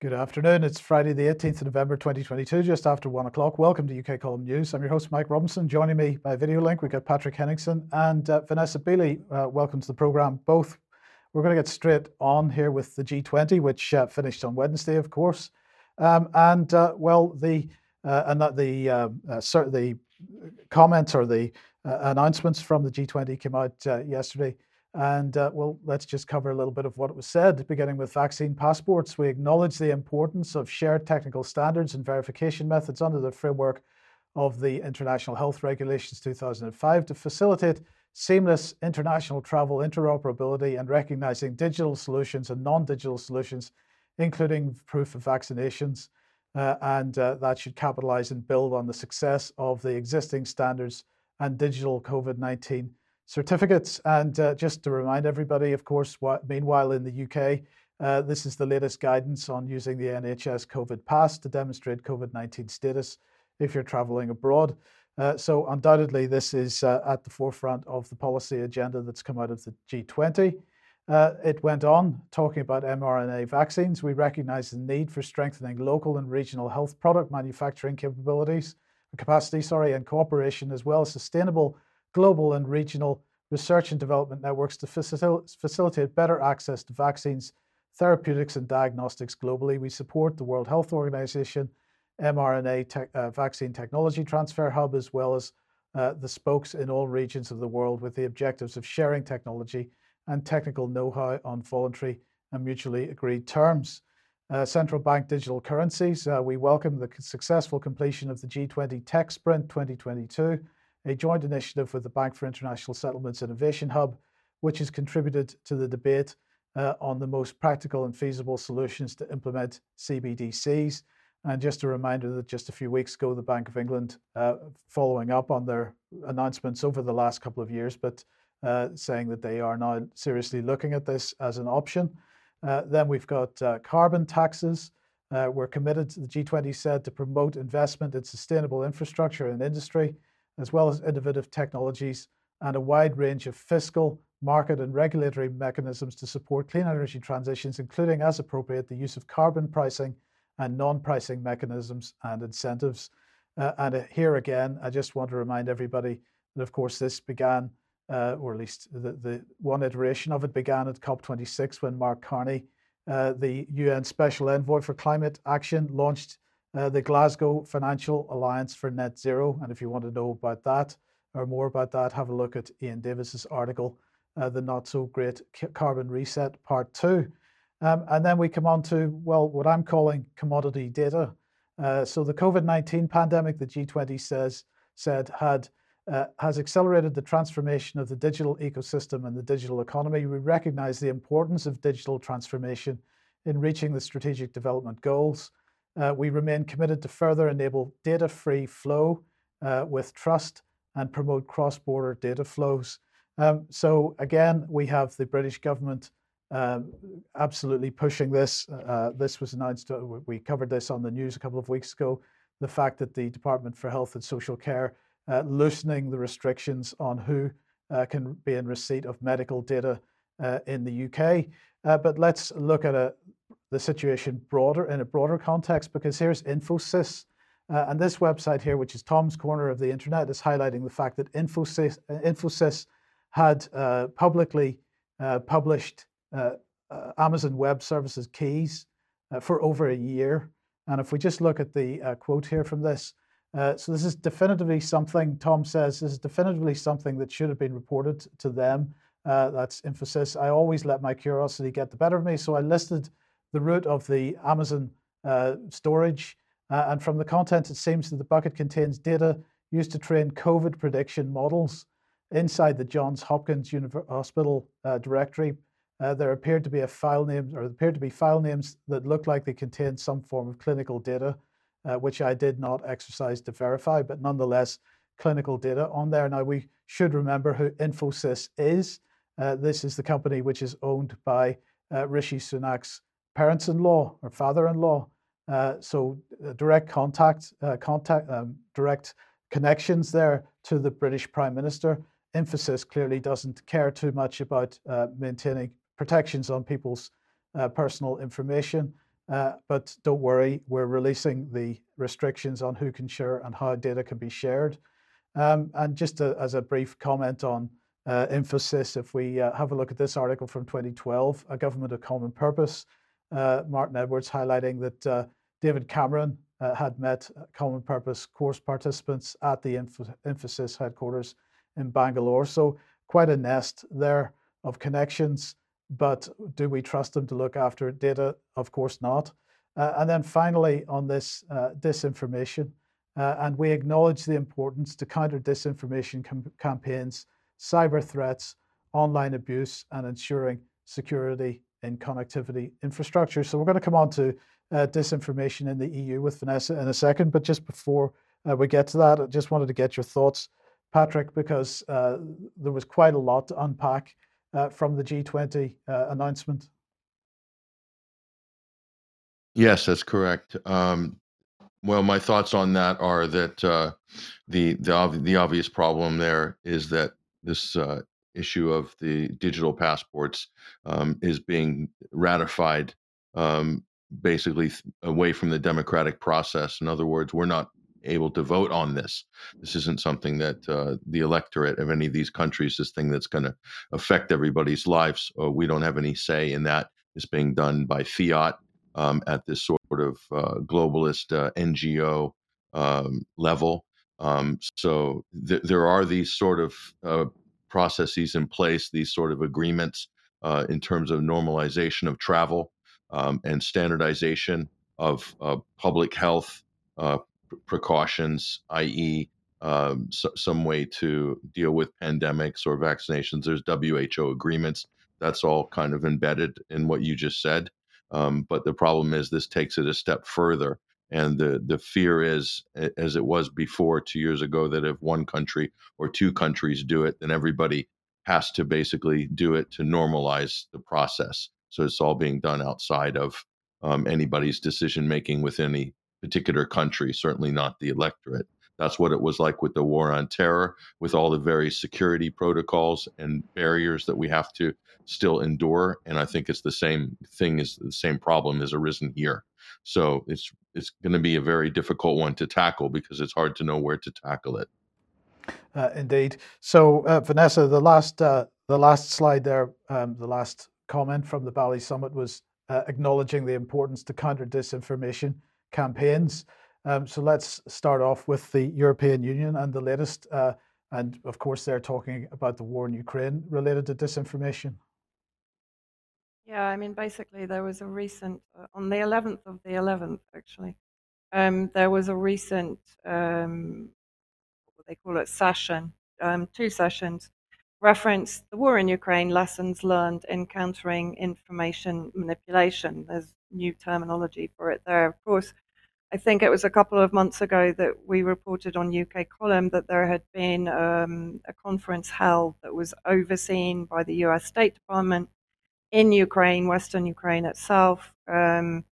Good afternoon. It's Friday, the 18th of November 2022, just after one o'clock. Welcome to UK Column News. I'm your host, Mike Robinson. Joining me by video link, we've got Patrick Henningsen and uh, Vanessa Beeley. Uh, welcome to the programme. Both. We're going to get straight on here with the G20, which uh, finished on Wednesday, of course. Um, and, uh, well, the uh, and the, uh, the comments or the announcements from the G20 came out yesterday. And uh, well, let's just cover a little bit of what was said, beginning with vaccine passports. We acknowledge the importance of shared technical standards and verification methods under the framework of the International Health Regulations 2005 to facilitate seamless international travel interoperability and recognizing digital solutions and non digital solutions, including proof of vaccinations. Uh, and uh, that should capitalize and build on the success of the existing standards and digital COVID 19 certificates. And uh, just to remind everybody, of course, meanwhile in the UK, uh, this is the latest guidance on using the NHS COVID pass to demonstrate COVID 19 status if you're traveling abroad. Uh, so, undoubtedly, this is uh, at the forefront of the policy agenda that's come out of the G20. Uh, it went on talking about mRNA vaccines. We recognize the need for strengthening local and regional health product manufacturing capabilities, capacity, sorry, and cooperation, as well as sustainable global and regional research and development networks to facil- facilitate better access to vaccines, therapeutics, and diagnostics globally. We support the World Health Organization mRNA te- uh, vaccine technology transfer hub, as well as uh, the spokes in all regions of the world with the objectives of sharing technology and technical know how on voluntary and mutually agreed terms. Uh, central bank digital currencies, uh, we welcome the successful completion of the G20 Tech Sprint 2022 a joint initiative with the Bank for International Settlements Innovation Hub, which has contributed to the debate uh, on the most practical and feasible solutions to implement CBDCs. And just a reminder that just a few weeks ago, the Bank of England, uh, following up on their announcements over the last couple of years, but uh, saying that they are now seriously looking at this as an option. Uh, then we've got uh, carbon taxes. Uh, we're committed, the G20 said, to promote investment in sustainable infrastructure and industry as well as innovative technologies and a wide range of fiscal, market, and regulatory mechanisms to support clean energy transitions, including, as appropriate, the use of carbon pricing and non pricing mechanisms and incentives. Uh, and uh, here again, I just want to remind everybody that, of course, this began, uh, or at least the, the one iteration of it began at COP26 when Mark Carney, uh, the UN Special Envoy for Climate Action, launched uh, the Glasgow Financial Alliance for Net Zero. And if you want to know about that or more about that, have a look at Ian Davis's article, uh, The Not So Great Carbon Reset, Part 2. Um, and then we come on to, well, what I'm calling commodity data. Uh, so the COVID 19 pandemic, the G20 says, said, had uh, has accelerated the transformation of the digital ecosystem and the digital economy. We recognize the importance of digital transformation in reaching the strategic development goals. Uh, we remain committed to further enable data free flow uh, with trust and promote cross border data flows. Um, so, again, we have the British government um, absolutely pushing this. Uh, this was announced, uh, we covered this on the news a couple of weeks ago. The fact that the Department for Health and Social Care uh, loosening the restrictions on who uh, can be in receipt of medical data in the UK. But let's look at a, the situation broader in a broader context because here's Infosys. Uh, and this website here, which is Tom's Corner of the Internet, is highlighting the fact that Infosys, uh, Infosys had uh, publicly uh, published uh, uh, Amazon Web Services keys for over a year. And if we just look at the quote here from this, so this is definitively something, Tom says, this is definitively something that should have been reported to them. That's Infosys. I always let my curiosity get the better of me. So I listed the root of the Amazon uh, storage. Uh, and from the content, it seems that the bucket contains data used to train COVID prediction models. Inside the Johns Hopkins Hospital uh, directory, uh, there appeared to be a file name, or appeared to be file names that looked like they contained some form of clinical data, uh, which I did not exercise to verify, but nonetheless, clinical data on there. Now we should remember who Infosys is. Uh, this is the company which is owned by Rishi Sunak's parents-in-law or father-in-law. Uh, so uh, direct contact, uh, contact, um, direct connections there to the British Prime Minister. Infosys clearly doesn't care too much about uh, maintaining protections on people's uh, personal information. Uh, but don't worry, we're releasing the restrictions on who can share and how data can be shared. Um, and just a, as a brief comment on uh, Infosys, if we uh, have a look at this article from 2012, A Government of Common Purpose, uh, Martin Edwards highlighting that uh, David Cameron uh, had met Common Purpose course participants at the Infosys headquarters in Bangalore. So quite a nest there of connections. But do we trust them to look after data? Of course not. Uh, and then finally, on this uh, disinformation, uh, and we acknowledge the importance to counter disinformation com- campaigns, cyber threats, online abuse, and ensuring security in connectivity infrastructure. So we're going to come on to uh, disinformation in the EU with Vanessa in a second. But just before uh, we get to that, I just wanted to get your thoughts, Patrick, because uh, there was quite a lot to unpack uh, from the G20 uh, announcement. Yes, that's correct. Um, well, my thoughts on that are that uh, the the the obvious problem there is that this uh, issue of the digital passports um, is being ratified um, basically away from the democratic process. In other words, we're not able to vote on this. This isn't something that uh, the electorate of any of these countries, this thing that's going to affect everybody's lives. Uh, we don't have any say in that. It's being done by fiat um, at this sort of uh, globalist uh, NGO um, level. Um, so th- there are these sort of uh, processes in place, these sort of agreements uh, in terms of normalization of travel um, and standardization of public health uh, precautions, i.e., um, so, some way to deal with pandemics or vaccinations. There's WHO agreements. That's all kind of embedded in what you just said. Um, but the problem is this takes it a step further. And the, the fear is, as it was before two years ago, that if one country or two countries do it, then everybody has to basically do it to normalize the process. So it's all being done outside of um, anybody's decision making with any particular country, certainly not the electorate. That's what it was like with the war on terror, with all the various security protocols and barriers that we have to still endure. And I think it's the same thing is the same problem has arisen here. So it's it's going to be a very difficult one to tackle because it's hard to know where to tackle it. Uh, indeed. So uh, Vanessa, the last uh, the last slide there, um, the last comment from the Bali summit was uh, acknowledging the importance to counter disinformation campaigns. Um, so let's start off with the European Union and the latest. Uh, and of course, they're talking about the war in Ukraine related to disinformation. Yeah, I mean, basically, there was a recent, uh, on the 11th of the 11th, actually, um, there was a recent, um, what they call it, session, um, two sessions, reference the war in Ukraine, lessons learned in countering information manipulation. There's new terminology for it there. Of course, I think it was a couple of months ago that we reported on UK Column that there had been um, a conference held that was overseen by the US State Department in Ukraine, Western Ukraine itself, um,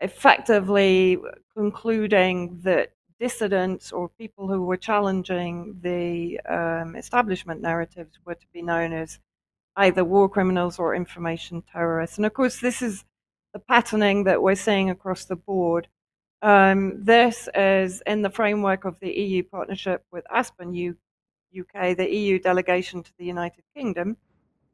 effectively concluding that dissidents or people who were challenging the um, establishment narratives were to be known as either war criminals or information terrorists. And of course, this is the patterning that we're seeing across the board. Um, this is in the framework of the EU partnership with Aspen U- UK, the EU delegation to the United Kingdom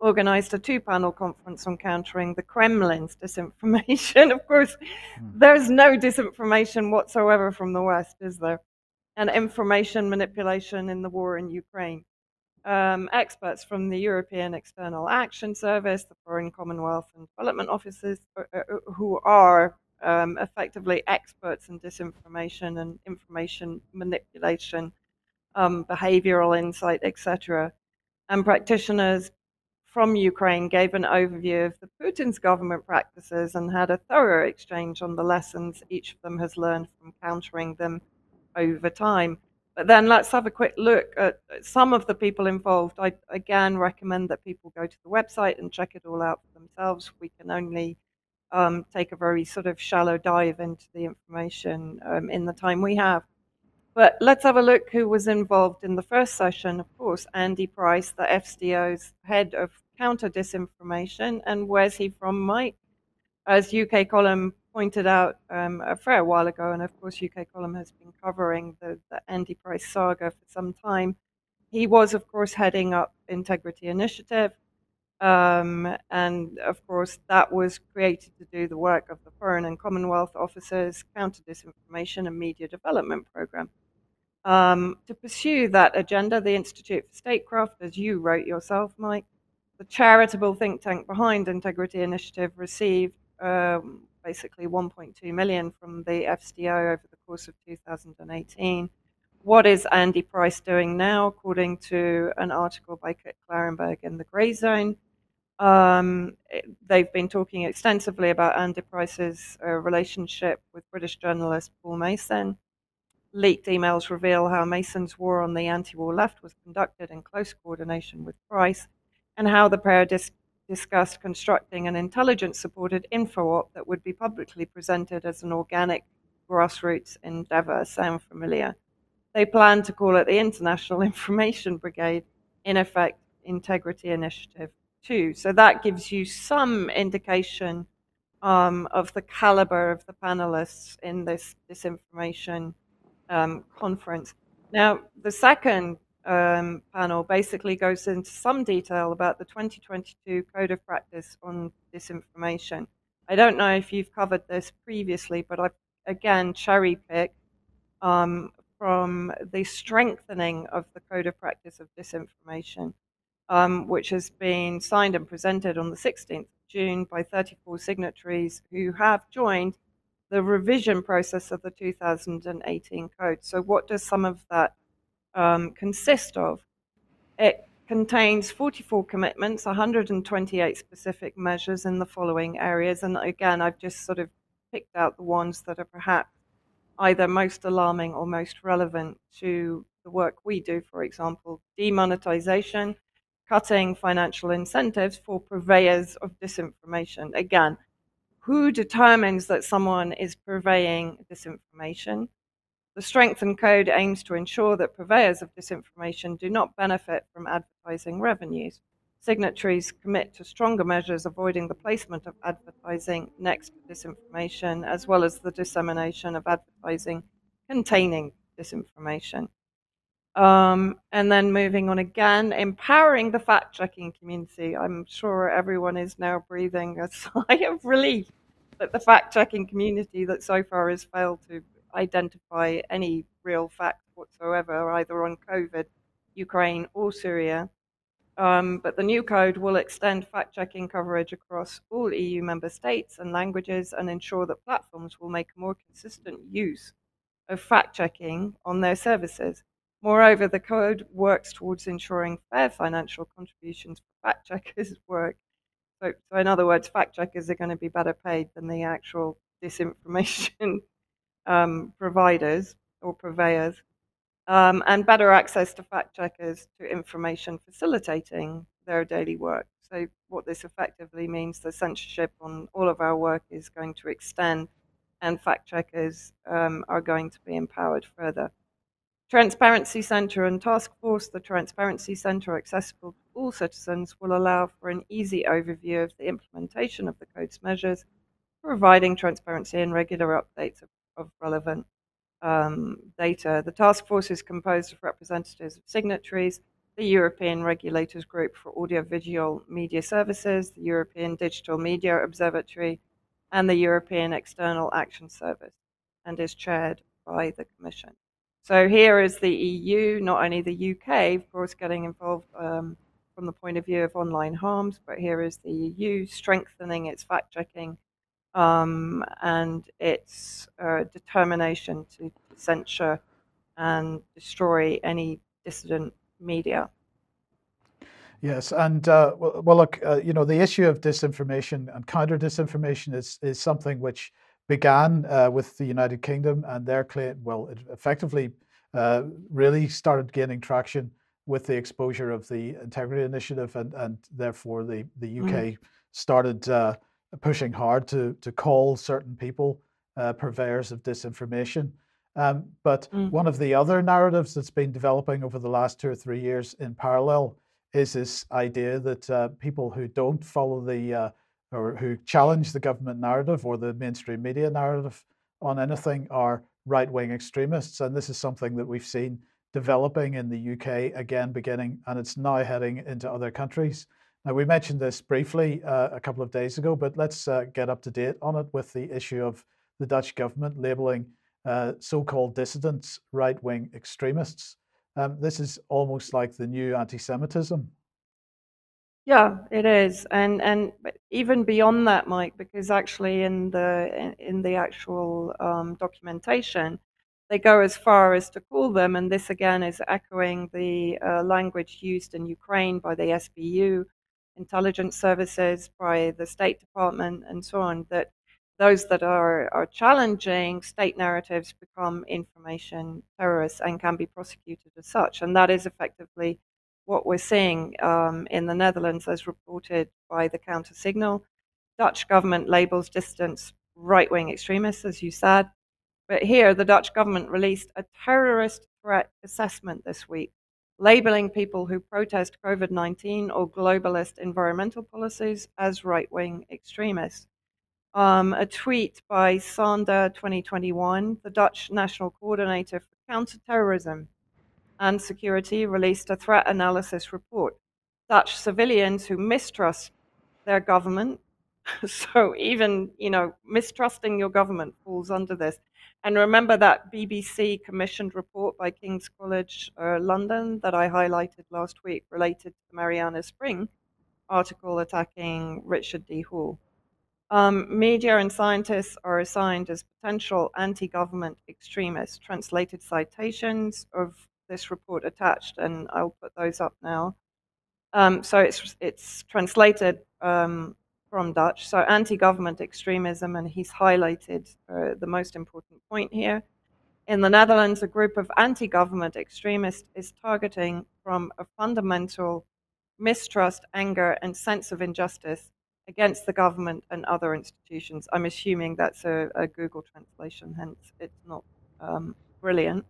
organized a two panel conference on countering the Kremlin's disinformation. of course, mm. there's no disinformation whatsoever from the West, is there? And information manipulation in the war in Ukraine um, experts from the European External Action Service, the Foreign Commonwealth and Development Offices, uh, uh, uh, who are um, effectively experts in disinformation and information manipulation, um, behavioral insight, etc. And practitioners from Ukraine gave an overview of the Putin's government practices and had a thorough exchange on the lessons each of them has learned from countering them over time. But then let's have a quick look at some of the people involved. I again recommend that people go to the website and check it all out for themselves. We can only um, take a very sort of shallow dive into the information um, in the time we have. But let's have a look who was involved in the first session. Of course, Andy Price, the FCO's head of counter disinformation. And where's he from, Mike? As UK column pointed out um, a fair while ago, and of course, UK Column has been covering the, the Andy Price saga for some time. He was, of course, heading up Integrity Initiative. Um, and of course, that was created to do the work of the Foreign and Commonwealth Officers Counter Disinformation and Media Development Program. Um, to pursue that agenda, the Institute for Statecraft, as you wrote yourself, Mike, the charitable think tank behind Integrity Initiative, received um, basically 1.2 million from the FCO over the course of 2018. What is Andy Price doing now, according to an article by Kit Klarenberg in the Grayzone? Um, they've been talking extensively about Andy Price's uh, relationship with British journalist Paul Mason. Leaked emails reveal how Mason's war on the anti war left was conducted in close coordination with Price, and how the pair dis- discussed constructing an intelligence supported info op that would be publicly presented as an organic grassroots endeavor. Sound familiar? They plan to call it the International Information Brigade, in effect, Integrity Initiative too. So that gives you some indication um, of the caliber of the panelists in this disinformation um, conference. Now, the second um, panel basically goes into some detail about the 2022 Code of Practice on Disinformation. I don't know if you've covered this previously, but I've again cherry picked um, from the strengthening of the Code of Practice of Disinformation um, which has been signed and presented on the 16th of June by 34 signatories who have joined the revision process of the 2018 code. So, what does some of that um, consist of? It contains 44 commitments, 128 specific measures in the following areas. And again, I've just sort of picked out the ones that are perhaps either most alarming or most relevant to the work we do, for example, demonetization, cutting financial incentives for purveyors of disinformation. Again, who determines that someone is purveying disinformation? The strengthened code aims to ensure that purveyors of disinformation do not benefit from advertising revenues. Signatories commit to stronger measures avoiding the placement of advertising next to disinformation, as well as the dissemination of advertising containing disinformation. Um, and then moving on again, empowering the fact checking community. I'm sure everyone is now breathing a sigh of relief that the fact checking community that so far has failed to identify any real facts whatsoever, either on COVID, Ukraine, or Syria. Um, but the new code will extend fact checking coverage across all EU member states and languages and ensure that platforms will make more consistent use of fact checking on their services. Moreover, the code works towards ensuring fair financial contributions for fact checkers' work. So, so, in other words, fact checkers are going to be better paid than the actual disinformation um, providers or purveyors, um, and better access to fact checkers to information facilitating their daily work. So, what this effectively means, the censorship on all of our work is going to extend, and fact checkers um, are going to be empowered further. Transparency Centre and Task Force, the Transparency Centre accessible to all citizens, will allow for an easy overview of the implementation of the Code's measures, providing transparency and regular updates of, of relevant um, data. The task force is composed of representatives of signatories, the European Regulators Group for Audiovisual Media Services, the European Digital Media Observatory, and the European External Action Service, and is chaired by the Commission. So here is the EU, not only the UK, of course, getting involved um, from the point of view of online harms, but here is the EU strengthening its fact checking um, and its uh, determination to censure and destroy any dissident media. Yes, and uh, well, well, look, uh, you know, the issue of disinformation and counter disinformation is is something which began uh, with the United Kingdom and their claim, well, it effectively uh, really started gaining traction with the exposure of the Integrity Initiative, and, and therefore the, the UK mm. started uh, pushing hard to, to call certain people uh, purveyors of disinformation. Um, but mm. one of the other narratives that's been developing over the last two or three years in parallel is this idea that uh, people who don't follow the uh, or who challenge the government narrative or the mainstream media narrative on anything are right wing extremists. And this is something that we've seen developing in the UK again, beginning, and it's now heading into other countries. Now, we mentioned this briefly uh, a couple of days ago, but let's uh, get up to date on it with the issue of the Dutch government labeling uh, so called dissidents right wing extremists. Um, this is almost like the new anti Semitism. Yeah, it is, and and even beyond that, Mike, because actually in the in the actual um, documentation, they go as far as to call them, and this again is echoing the uh, language used in Ukraine by the SBU, intelligence services, by the State Department, and so on. That those that are are challenging state narratives become information terrorists and can be prosecuted as such, and that is effectively what we're seeing um, in the Netherlands, as reported by the Counter Signal. Dutch government labels dissidents right wing extremists, as you said. But here, the Dutch government released a terrorist threat assessment this week, labeling people who protest COVID 19 or globalist environmental policies as right wing extremists. Um, a tweet by Sander 2021, the Dutch National Coordinator for Counterterrorism, and Security released a threat analysis report. Dutch civilians who mistrust their government, so even you know mistrusting your government falls under this. And remember that BBC commissioned report by King's College uh, London that I highlighted last week related to the Marianna Spring article attacking Richard D. Hall. Um, media and scientists are assigned as potential anti government extremists. Translated citations of this report attached, and I'll put those up now. Um, so it's it's translated um, from Dutch. So anti-government extremism, and he's highlighted uh, the most important point here. In the Netherlands, a group of anti-government extremists is targeting from a fundamental mistrust, anger, and sense of injustice against the government and other institutions. I'm assuming that's a, a Google translation, hence it's not um, brilliant.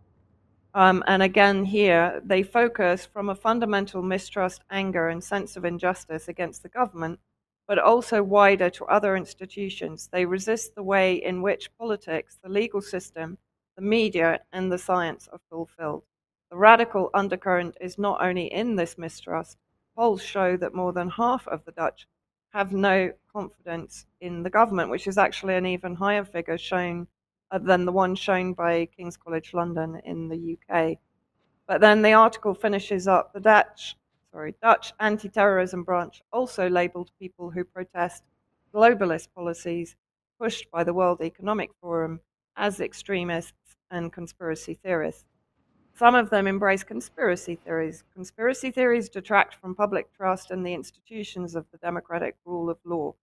Um, and again, here, they focus from a fundamental mistrust, anger, and sense of injustice against the government, but also wider to other institutions. They resist the way in which politics, the legal system, the media, and the science are fulfilled. The radical undercurrent is not only in this mistrust, polls show that more than half of the Dutch have no confidence in the government, which is actually an even higher figure shown uh, than the one shown by King's College London in the UK. But then the article finishes up the Dutch, sorry, Dutch anti-terrorism branch also labelled people who protest globalist policies pushed by the World Economic Forum as extremists and conspiracy theorists. Some of them embrace conspiracy theories. Conspiracy theories detract from public trust in the institutions of the democratic rule of law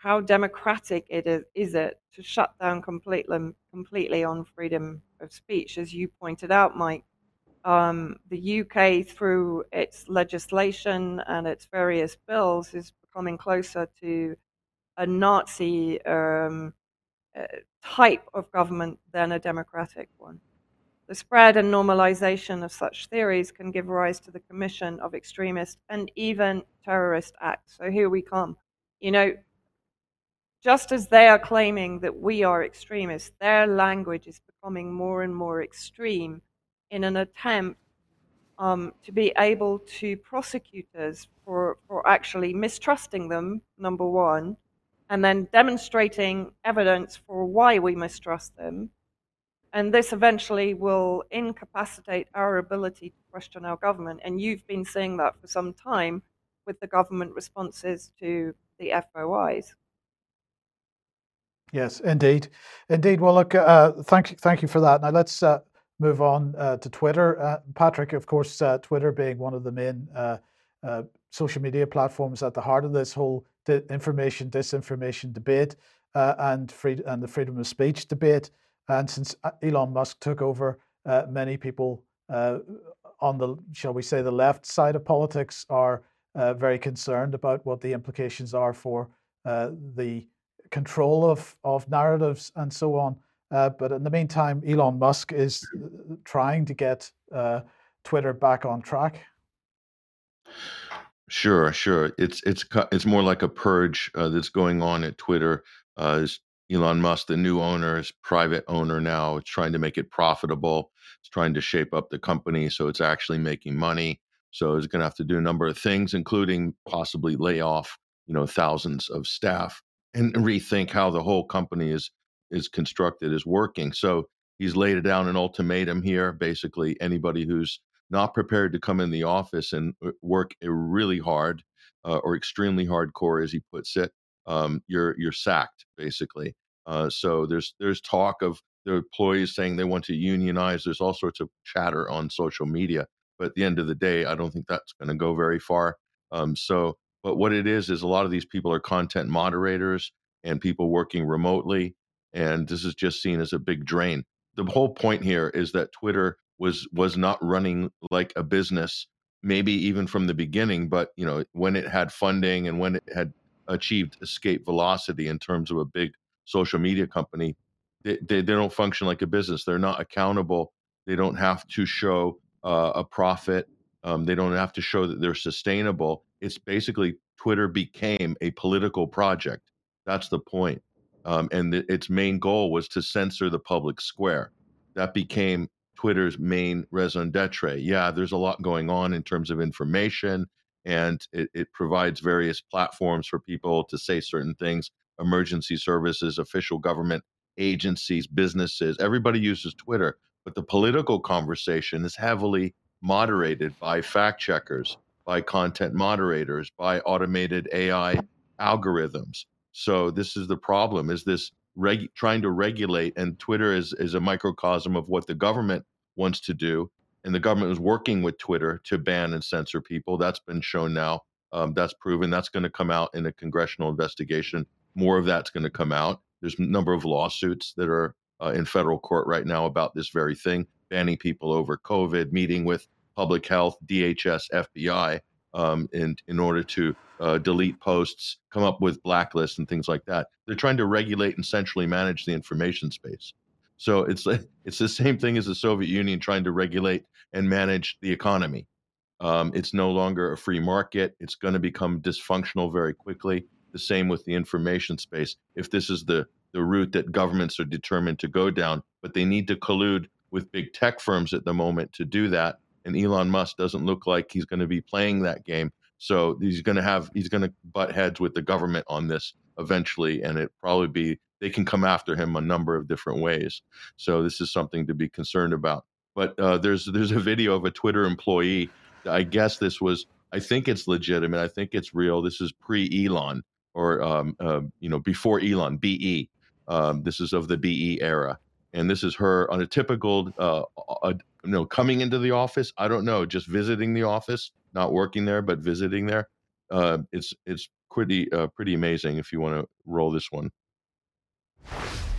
how democratic it is, is it to shut down completely, completely on freedom of speech? As you pointed out, Mike, um, the UK, through its legislation and its various bills, is becoming closer to a Nazi um, uh, type of government than a democratic one. The spread and normalization of such theories can give rise to the commission of extremist and even terrorist acts. So here we come. You know, just as they are claiming that we are extremists, their language is becoming more and more extreme in an attempt um, to be able to prosecute us for, for actually mistrusting them, number one, and then demonstrating evidence for why we mistrust them. And this eventually will incapacitate our ability to question our government. And you've been seeing that for some time with the government responses to the FOIs. Yes, indeed, indeed. Well, look, uh, thank you, thank you for that. Now let's uh, move on uh, to Twitter. Uh, Patrick, of course, uh, Twitter being one of the main uh, social media platforms at the heart of this whole di- information disinformation debate and free and the freedom of speech debate. And since Elon Musk took over, many people on the shall we say the left side of politics are very concerned about what the implications are for the control of, of narratives and so on. Uh, but in the meantime, Elon Musk is uh, trying to get uh, Twitter back on track. Sure, sure. It's it's it's more like a purge uh, that's going on at Twitter. Uh, Elon Musk, the new owner, is private owner now. It's trying to make it profitable. It's trying to shape up the company so it's actually making money. So it's going to have to do a number of things, including possibly lay off, you know, thousands of staff and rethink how the whole company is is constructed, is working. So he's laid down an ultimatum here. Basically, anybody who's not prepared to come in the office and uh, work really hard uh, or extremely hardcore, as he puts it, um, you're you're sacked basically. Uh, so there's there's talk of the employees saying they want to unionize. There's all sorts of chatter on social media, but at the end of the day, I don't think that's going to go very far. Um, so, but what it is is a lot of these people are content moderators and people working remotely, and this is just seen as a big drain. The whole point here is that Twitter was was not running like a business maybe even from the beginning but you know when it had funding and when it had achieved escape velocity in terms of a big social media company they, they, they don't function like a business. They're not accountable. They don't have to show uh, a profit. Um, they don't have to show that they're sustainable. It's basically twitter became a political project. That's the point um, and th- its main goal was to censor the public square that became Twitter's main raison d'etre. Yeah, there's a lot going on in terms of information, and it, it provides various platforms for people to say certain things emergency services, official government agencies, businesses. Everybody uses Twitter, but the political conversation is heavily moderated by fact checkers, by content moderators, by automated AI algorithms. So this is the problem: is this reg- trying to regulate, and Twitter is is a microcosm of what the government wants to do, and the government was working with Twitter to ban and censor people. That's been shown now. Um, that's proven. That's going to come out in a congressional investigation. More of that's going to come out. There's a number of lawsuits that are uh, in federal court right now about this very thing, banning people over COVID, meeting with public health, DHS, FBI, um, in in order to uh, delete posts, come up with blacklists and things like that. They're trying to regulate and centrally manage the information space. So it's it's the same thing as the Soviet Union trying to regulate and manage the economy. Um, it's no longer a free market. It's going to become dysfunctional very quickly. The same with the information space. If this is the the route that governments are determined to go down, but they need to collude with big tech firms at the moment to do that. And Elon Musk doesn't look like he's going to be playing that game. So he's going to have he's going to butt heads with the government on this eventually, and it probably be they can come after him a number of different ways. So this is something to be concerned about. But uh, there's there's a video of a Twitter employee. I guess this was. I think it's legitimate. I think it's real. This is pre Elon or um, uh, you know before Elon BE. Um, this is of the BE era, and this is her on a typical uh, uh, you know coming into the office. I don't know, just visiting the office, not working there, but visiting there. Uh, it's it's pretty uh, pretty amazing if you want to roll this one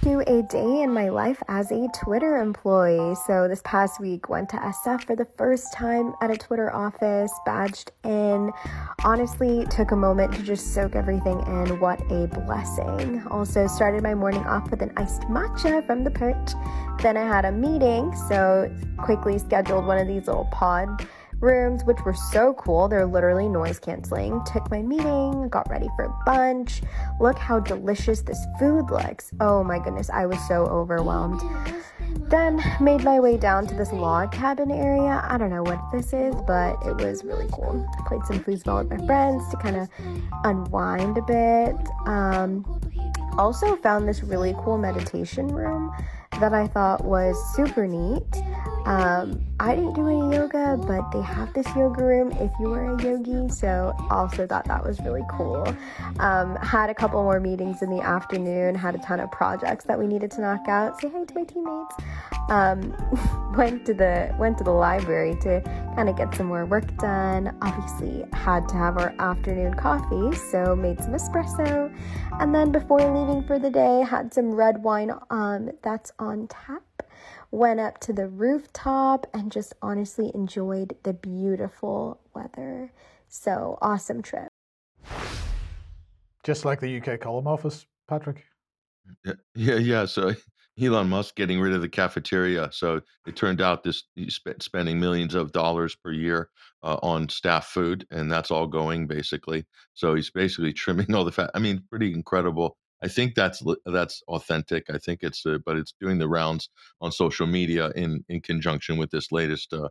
to a day in my life as a Twitter employee. So this past week went to SF for the first time at a Twitter office, badged in. Honestly, took a moment to just soak everything in. What a blessing. Also started my morning off with an iced matcha from the perch. Then I had a meeting, so quickly scheduled one of these little pod rooms, which were so cool. They're literally noise canceling. Took my meeting, got ready for lunch. Look how delicious this food looks. Oh my goodness, I was so overwhelmed. Then made my way down to this log cabin area. I don't know what this is, but it was really cool. Played some foosball with my friends to kind of unwind a bit. Um, also found this really cool meditation room that I thought was super neat. Um, I didn't do any yoga, but they have this yoga room if you are a yogi, so also thought that was really cool. Um, had a couple more meetings in the afternoon, had a ton of projects that we needed to knock out. Say hi to my teammates. Um, went to the went to the library to kind of get some more work done. Obviously, had to have our afternoon coffee, so made some espresso, and then before leaving for the day, had some red wine um, that's on tap went up to the rooftop and just honestly enjoyed the beautiful weather. So awesome trip. Just like the UK column office, Patrick. Yeah, yeah, yeah. So Elon Musk getting rid of the cafeteria. So it turned out this he's spending millions of dollars per year uh, on staff food, and that's all going basically. So he's basically trimming all the fat. I mean, pretty incredible. I think that's that's authentic. I think it's, uh, but it's doing the rounds on social media in in conjunction with this latest uh,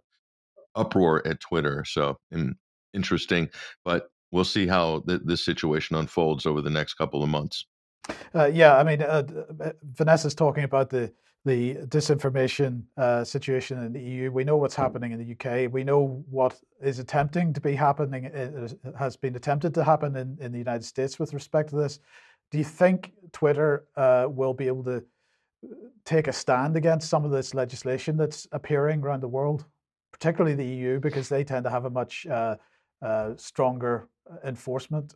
uproar at Twitter. So in, interesting, but we'll see how th- this situation unfolds over the next couple of months. Uh, yeah, I mean, uh, uh Vanessa's talking about the the disinformation uh, situation in the EU. We know what's happening in the UK. We know what is attempting to be happening, uh, has been attempted to happen in, in the United States with respect to this. Do you think Twitter uh, will be able to take a stand against some of this legislation that's appearing around the world, particularly the EU, because they tend to have a much uh, uh, stronger enforcement?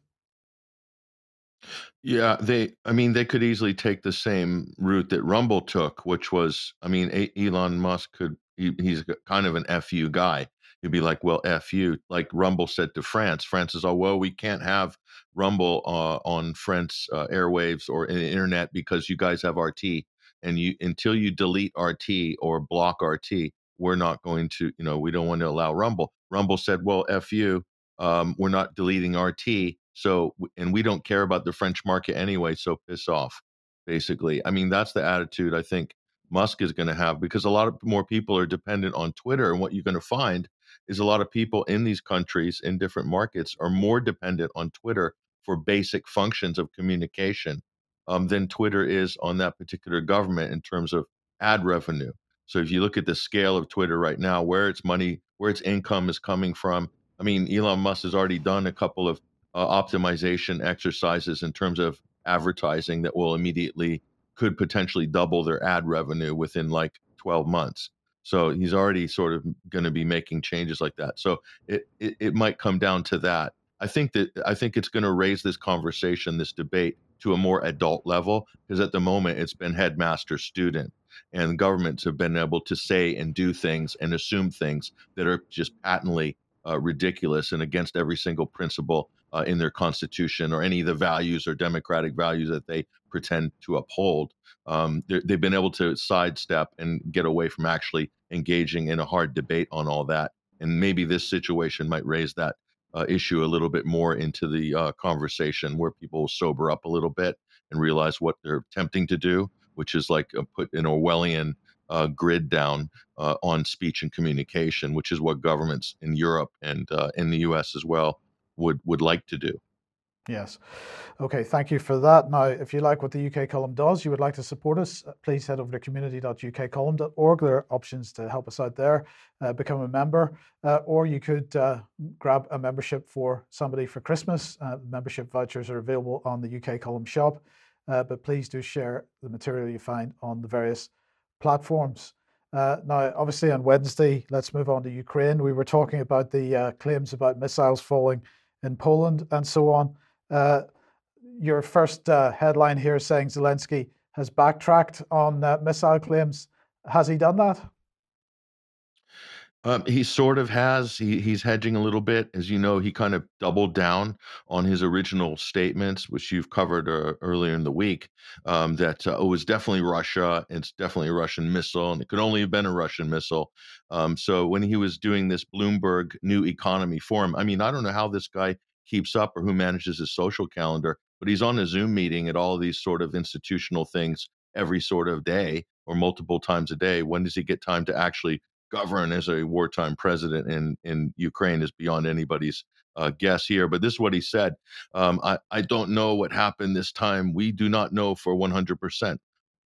Yeah, they. I mean, they could easily take the same route that Rumble took, which was, I mean, Elon Musk could. He, he's kind of an fu guy. He'd be like, "Well, f you," like Rumble said to France. France is, "Oh, well, we can't have Rumble uh, on French uh, airwaves or internet because you guys have RT, and you until you delete RT or block RT, we're not going to, you know, we don't want to allow Rumble." Rumble said, "Well, f you, um, we're not deleting RT." So, and we don't care about the French market anyway. So piss off, basically. I mean, that's the attitude I think Musk is going to have because a lot of more people are dependent on Twitter. And what you're going to find is a lot of people in these countries in different markets are more dependent on Twitter for basic functions of communication um, than Twitter is on that particular government in terms of ad revenue. So if you look at the scale of Twitter right now, where its money, where its income is coming from, I mean, Elon Musk has already done a couple of uh, optimization exercises in terms of advertising that will immediately could potentially double their ad revenue within like 12 months. So he's already sort of going to be making changes like that. So it, it, it might come down to that. I think that I think it's going to raise this conversation, this debate to a more adult level because at the moment it's been headmaster student and governments have been able to say and do things and assume things that are just patently uh, ridiculous and against every single principle uh, in their constitution or any of the values or democratic values that they pretend to uphold. Um, they've been able to sidestep and get away from actually engaging in a hard debate on all that. And maybe this situation might raise that uh, issue a little bit more into the uh, conversation where people sober up a little bit and realize what they're attempting to do, which is like put an Orwellian uh, grid down uh, on speech and communication, which is what governments in Europe and uh, in the U.S. as well would would like to do. Yes. Okay, thank you for that. Now, if you like what the UK column does, you would like to support us, uh, please head over to community.ukcolumn.org. There are options to help us out there, uh, become a member, uh, or you could uh, grab a membership for somebody for Christmas. Uh, membership vouchers are available on the UK column shop, uh, but please do share the material you find on the various platforms. Uh, now, obviously, on Wednesday, let's move on to Ukraine. We were talking about the uh, claims about missiles falling in Poland and so on. Uh, your first uh, headline here saying Zelensky has backtracked on uh, missile claims. Has he done that? Um, he sort of has. He, he's hedging a little bit. As you know, he kind of doubled down on his original statements, which you've covered uh, earlier in the week, um, that uh, it was definitely Russia. It's definitely a Russian missile, and it could only have been a Russian missile. Um, so when he was doing this Bloomberg New Economy Forum, I mean, I don't know how this guy keeps up or who manages his social calendar, but he's on a Zoom meeting at all these sort of institutional things every sort of day or multiple times a day. When does he get time to actually govern as a wartime president in in Ukraine is beyond anybody's uh, guess here. But this is what he said: um, I I don't know what happened this time. We do not know for 100 percent.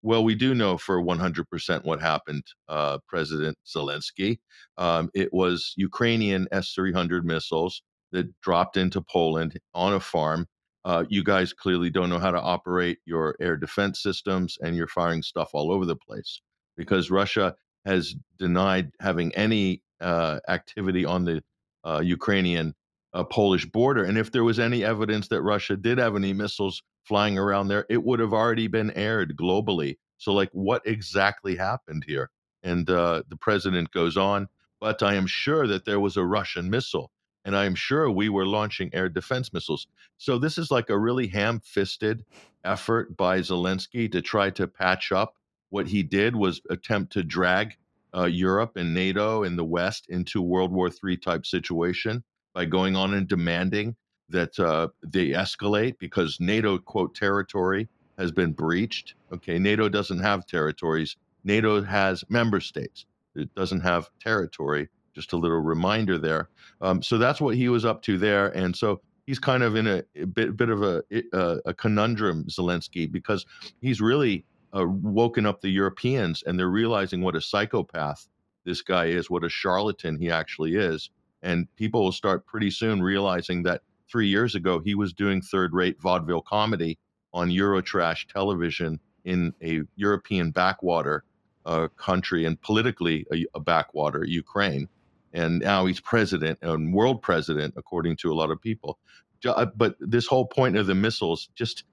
Well, we do know for 100% what happened, uh, President Zelensky. Um, it was Ukrainian S 300 missiles that dropped into Poland on a farm. Uh, you guys clearly don't know how to operate your air defense systems, and you're firing stuff all over the place because Russia has denied having any uh, activity on the uh, Ukrainian uh, Polish border. And if there was any evidence that Russia did have any missiles flying around there, it would have already been aired globally. So, like, what exactly happened here? And uh, the president goes on, but I am sure that there was a Russian missile, and I am sure we were launching air defense missiles. So, this is like a really ham fisted effort by Zelensky to try to patch up what he did was attempt to drag uh, Europe and NATO and the West into World War III type situation by going on and demanding that uh, they escalate because NATO quote territory has been breached. Okay, NATO doesn't have territories. NATO has member states. It doesn't have territory. Just a little reminder there. Um, so that's what he was up to there, and so he's kind of in a, a bit, bit of a, a, a conundrum, Zelensky, because he's really uh, woken up the Europeans and they're realizing what a psychopath this guy is, what a charlatan he actually is. And people will start pretty soon realizing that three years ago he was doing third rate vaudeville comedy on Eurotrash television in a European backwater uh, country and politically a, a backwater, Ukraine. And now he's president and world president, according to a lot of people. Uh, but this whole point of the missiles, just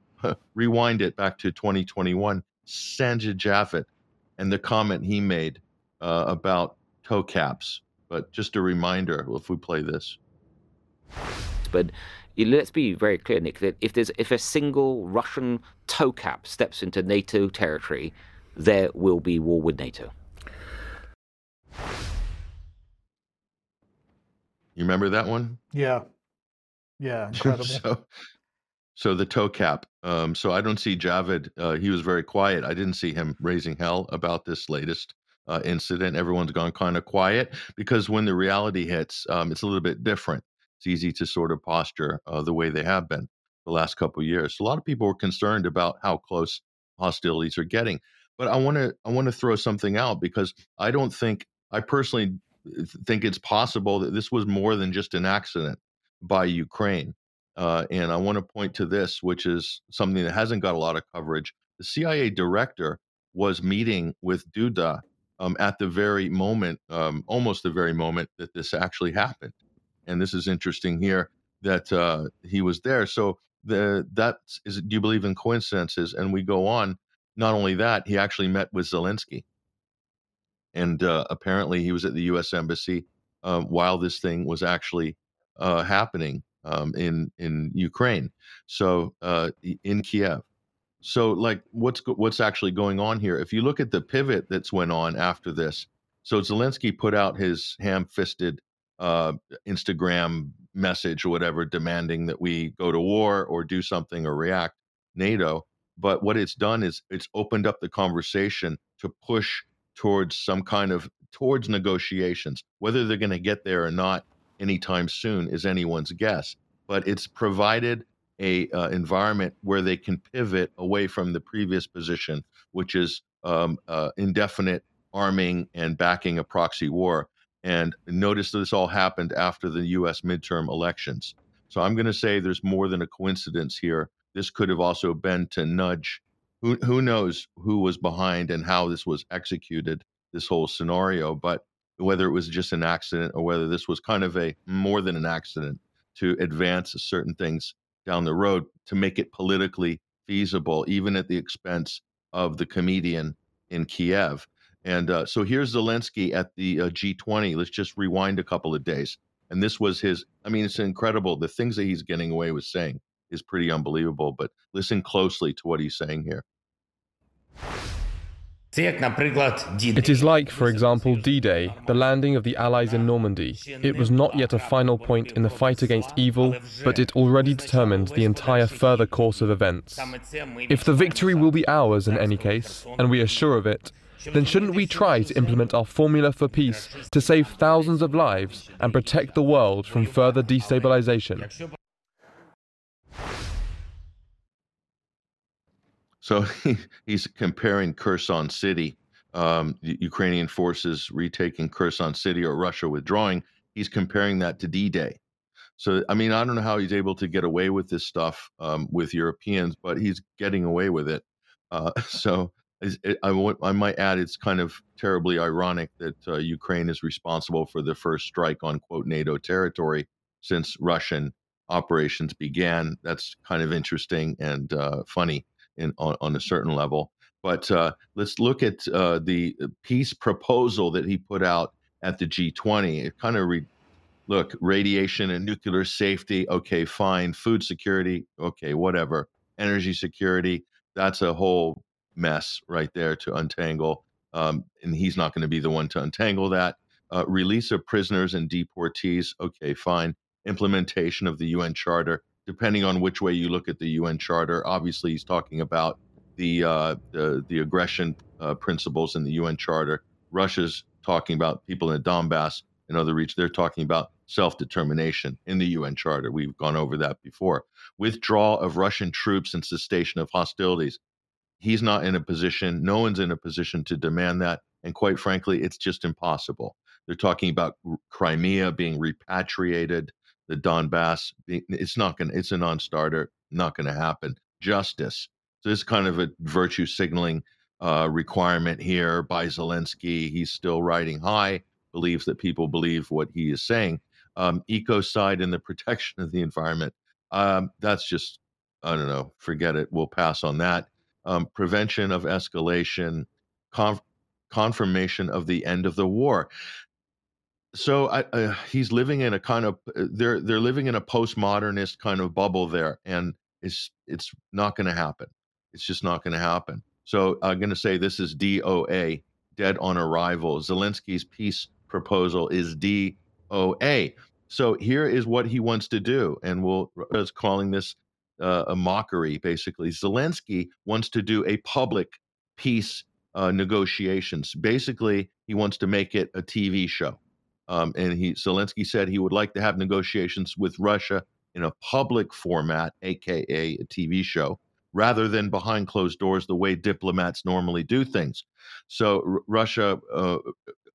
rewind it back to 2021 Sajid Javid and the comment he made uh, about toe caps. But just a reminder if we play this. But let's be very clear, Nick, that if there's if a single Russian toe cap steps into NATO territory, there will be war with NATO. You remember that one? Yeah. Yeah, incredible. so, so the toe cap. Um, so I don't see Javid. Uh, he was very quiet. I didn't see him raising hell about this latest uh, incident. Everyone's gone kind of quiet because when the reality hits, um, it's a little bit different. It's easy to sort of posture uh, the way they have been the last couple of years. So a lot of people were concerned about how close hostilities are getting. But I want to I want to throw something out because I don't think I personally think it's possible that this was more than just an accident by Ukraine. Uh, and I want to point to this, which is something that hasn't got a lot of coverage. The CIA director was meeting with Duda um, at the very moment, um, almost the very moment that this actually happened. And this is interesting here that uh, he was there. So the that is. Do you believe in coincidences? And we go on. Not only that, he actually met with Zelensky, and uh, apparently he was at the U.S. embassy uh, while this thing was actually uh, happening um, in in Ukraine. So uh, in Kiev. So like what's what's actually going on here? If you look at the pivot that's went on after this, so Zelensky put out his ham-fisted uh, Instagram message or whatever, demanding that we go to war or do something or react NATO. But what it's done is it's opened up the conversation to push towards some kind of towards negotiations. Whether they're going to get there or not anytime soon is anyone's guess. But it's provided a uh, environment where they can pivot away from the previous position, which is um, uh, indefinite arming and backing a proxy war. And notice that this all happened after the U.S. midterm elections. So I'm going to say there's more than a coincidence here. This could have also been to nudge. Who, who knows who was behind and how this was executed, this whole scenario. But whether it was just an accident or whether this was kind of a more than an accident to advance certain things down the road to make it politically feasible, even at the expense of the comedian in Kiev. And uh, so here's Zelensky at the uh, G20. Let's just rewind a couple of days. And this was his, I mean, it's incredible. The things that he's getting away with saying is pretty unbelievable. But listen closely to what he's saying here. It is like, for example, D Day, the landing of the Allies in Normandy. It was not yet a final point in the fight against evil, but it already determined the entire further course of events. If the victory will be ours in any case, and we are sure of it, then shouldn't we try to implement our formula for peace to save thousands of lives and protect the world from further destabilization? So he, he's comparing Kherson City, um, Ukrainian forces retaking Kherson City or Russia withdrawing. He's comparing that to D Day. So, I mean, I don't know how he's able to get away with this stuff um, with Europeans, but he's getting away with it. Uh, so, it, I, I, might add it's kind of terribly ironic that uh, Ukraine is responsible for the first strike on quote NATO territory since Russian operations began. That's kind of interesting and uh, funny in, on, on a certain level. But uh, let's look at uh, the peace proposal that he put out at the G20. It kind of re- look radiation and nuclear safety. Okay, fine. Food security. Okay, whatever. Energy security. That's a whole mess right there to untangle. Um, and he's not going to be the one to untangle that. Uh, release of prisoners and deportees. Okay, fine. Implementation of the UN Charter. Depending on which way you look at the UN Charter, obviously he's talking about the uh, the, the aggression uh, principles in the UN Charter. Russia's talking about people in the Donbass and other regions. They're talking about self determination in the UN Charter. We've gone over that before. Withdrawal of Russian troops and cessation of hostilities. He's not in a position, no one's in a position to demand that. And quite frankly, it's just impossible. They're talking about Crimea being repatriated, the Donbass. It's not going to, it's a non starter, not going to happen. Justice. So this kind of a virtue signaling uh, requirement here by Zelensky. He's still riding high, believes that people believe what he is saying. Um, ecocide and the protection of the environment. Um, that's just, I don't know, forget it. We'll pass on that. Um, prevention of escalation, conf- confirmation of the end of the war. So I, uh, he's living in a kind of uh, they're they're living in a postmodernist kind of bubble there, and it's it's not going to happen. It's just not going to happen. So I'm going to say this is DOA, dead on arrival. Zelensky's peace proposal is DOA. So here is what he wants to do, and we'll is calling this uh, a mockery. Basically, Zelensky wants to do a public peace uh, negotiations. Basically, he wants to make it a TV show. Um, and he Zelensky said he would like to have negotiations with Russia in a public format, aka a TV show rather than behind closed doors the way diplomats normally do things. So R- Russia, uh,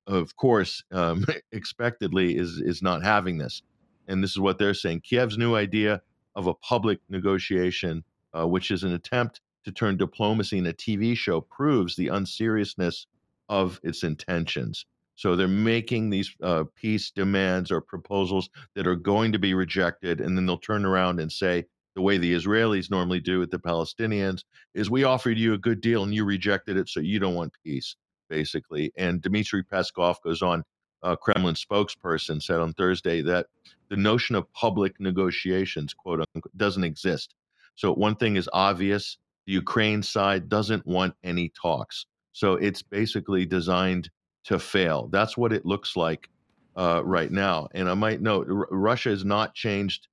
of course, um, expectedly is is not having this, and this is what they're saying. Kiev's new idea of a public negotiation, uh, which is an attempt to turn diplomacy in a TV show, proves the unseriousness of its intentions. So they're making these uh, peace demands or proposals that are going to be rejected, and then they'll turn around and say, the way the Israelis normally do with the Palestinians is we offered you a good deal and you rejected it, so you don't want peace, basically. And Dmitry Peskov goes on, uh, Kremlin spokesperson said on Thursday that the notion of public negotiations, quote unquote, doesn't exist. So one thing is obvious: the Ukraine side doesn't want any talks. So it's basically designed to fail. That's what it looks like uh, right now. And I might note, R- Russia has not changed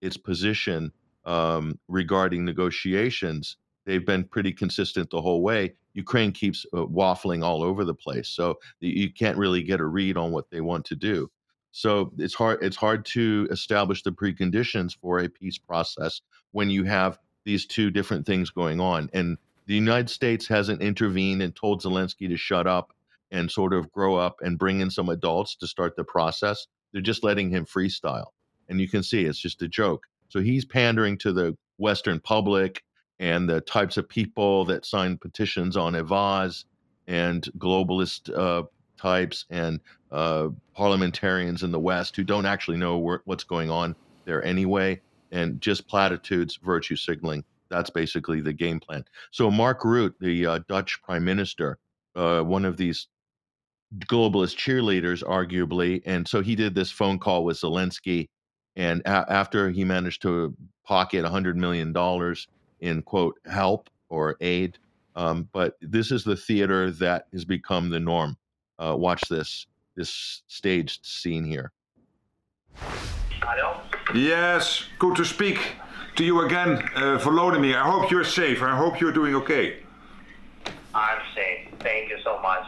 its position um, regarding negotiations, they've been pretty consistent the whole way. Ukraine keeps uh, waffling all over the place, so you can't really get a read on what they want to do. So it's hard. It's hard to establish the preconditions for a peace process when you have these two different things going on. And the United States hasn't intervened and told Zelensky to shut up and sort of grow up and bring in some adults to start the process. They're just letting him freestyle, and you can see it's just a joke. So he's pandering to the Western public and the types of people that sign petitions on Avaaz and globalist uh, types and uh, parliamentarians in the West who don't actually know what's going on there anyway, and just platitudes, virtue signaling. That's basically the game plan. So Mark Rutte, the uh, Dutch prime minister, uh, one of these globalist cheerleaders, arguably, and so he did this phone call with Zelensky and a- after he managed to pocket $100 million in, quote, help or aid, um, but this is the theater that has become the norm. Uh, watch this this staged scene here. Yes, good to speak to you again, uh, Volodymyr. I hope you're safe. I hope you're doing okay. I'm safe. Thank you so much.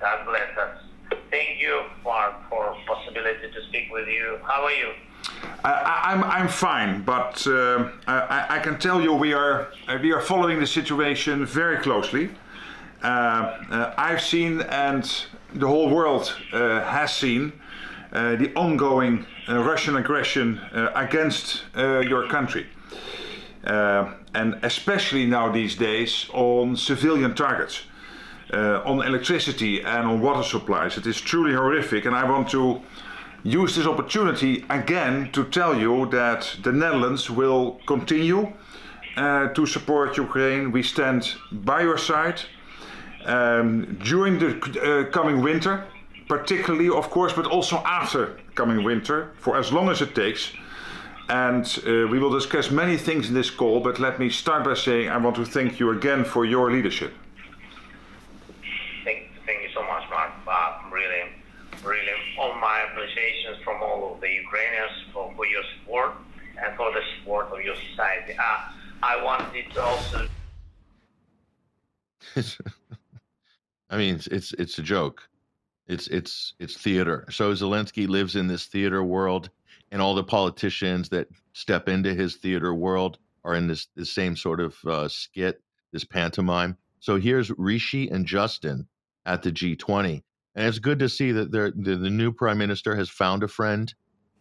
God bless us. Thank you for for possibility to speak with you. How are you? I, am I'm, I'm fine, but uh, I, I, can tell you we are uh, we are following the situation very closely. Uh, uh I've seen, and the whole world uh, has seen, uh, the ongoing Russian aggression against your country, and especially now these days on civilian targets. On electricity and on water supplies. It is truly horrific, and I want to use this opportunity again to tell you that the Netherlands will continue uh, to support Ukraine. We stand by your side um, during the uh, coming winter, particularly, of course, but also after coming winter, for as long as it takes. and uh, we will discuss many things in this call, but let me start by saying I want to thank you again for your leadership. Thank, thank you so much, Mark. Uh, really, really, all my appreciations from all of the Ukrainians for, for your support and for the support of your society. Uh, I wanted to also. I mean, it's, it's it's a joke. It's it's it's theater. So Zelensky lives in this theater world and all the politicians that step into his theater world are in this, this same sort of uh, skit, this pantomime. So here's Rishi and Justin at the G20, and it's good to see that the, the new prime minister has found a friend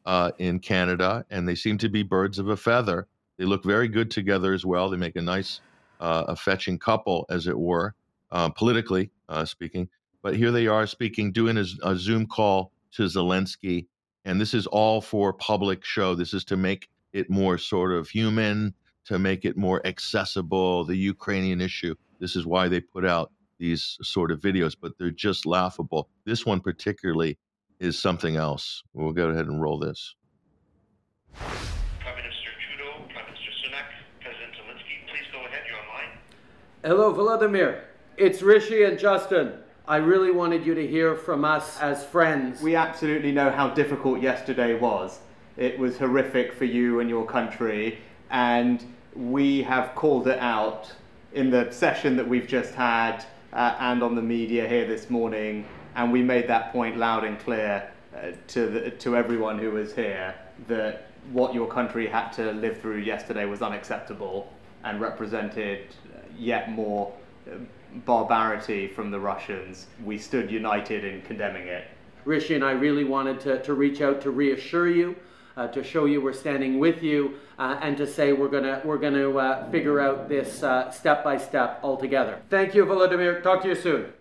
uh, in Canada, and they seem to be birds of a feather. They look very good together as well. They make a nice, uh, a fetching couple, as it were, uh, politically uh, speaking. But here they are speaking, doing a, a Zoom call to Zelensky and this is all for public show. This is to make it more sort of human, to make it more accessible, the Ukrainian issue. This is why they put out these sort of videos, but they're just laughable. This one particularly is something else. We'll go ahead and roll this. Prime Minister Trudeau, Prime Minister Sunak, President Zelensky, please go ahead. You're online. Hello, Vladimir. It's Rishi and Justin. I really wanted you to hear from us as friends. We absolutely know how difficult yesterday was. It was horrific for you and your country, and we have called it out in the session that we've just had uh, and on the media here this morning, and we made that point loud and clear uh, to, the, to everyone who was here that what your country had to live through yesterday was unacceptable and represented yet more uh, barbarity from the Russians, we stood united in condemning it. Rishi and I really wanted to, to reach out to reassure you, uh, to show you we're standing with you, uh, and to say we're gonna we're gonna uh, figure out this uh, step by step altogether. Thank you, Volodymyr. Talk to you soon.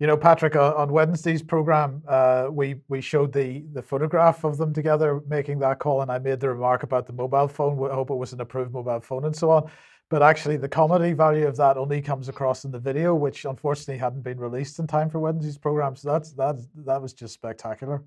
You know, Patrick, on Wednesday's program, uh, we we showed the the photograph of them together making that call, and I made the remark about the mobile phone. I hope it was an approved mobile phone and so on. But actually, the comedy value of that only comes across in the video, which unfortunately hadn't been released in time for Wednesday's program. So that's that that was just spectacular.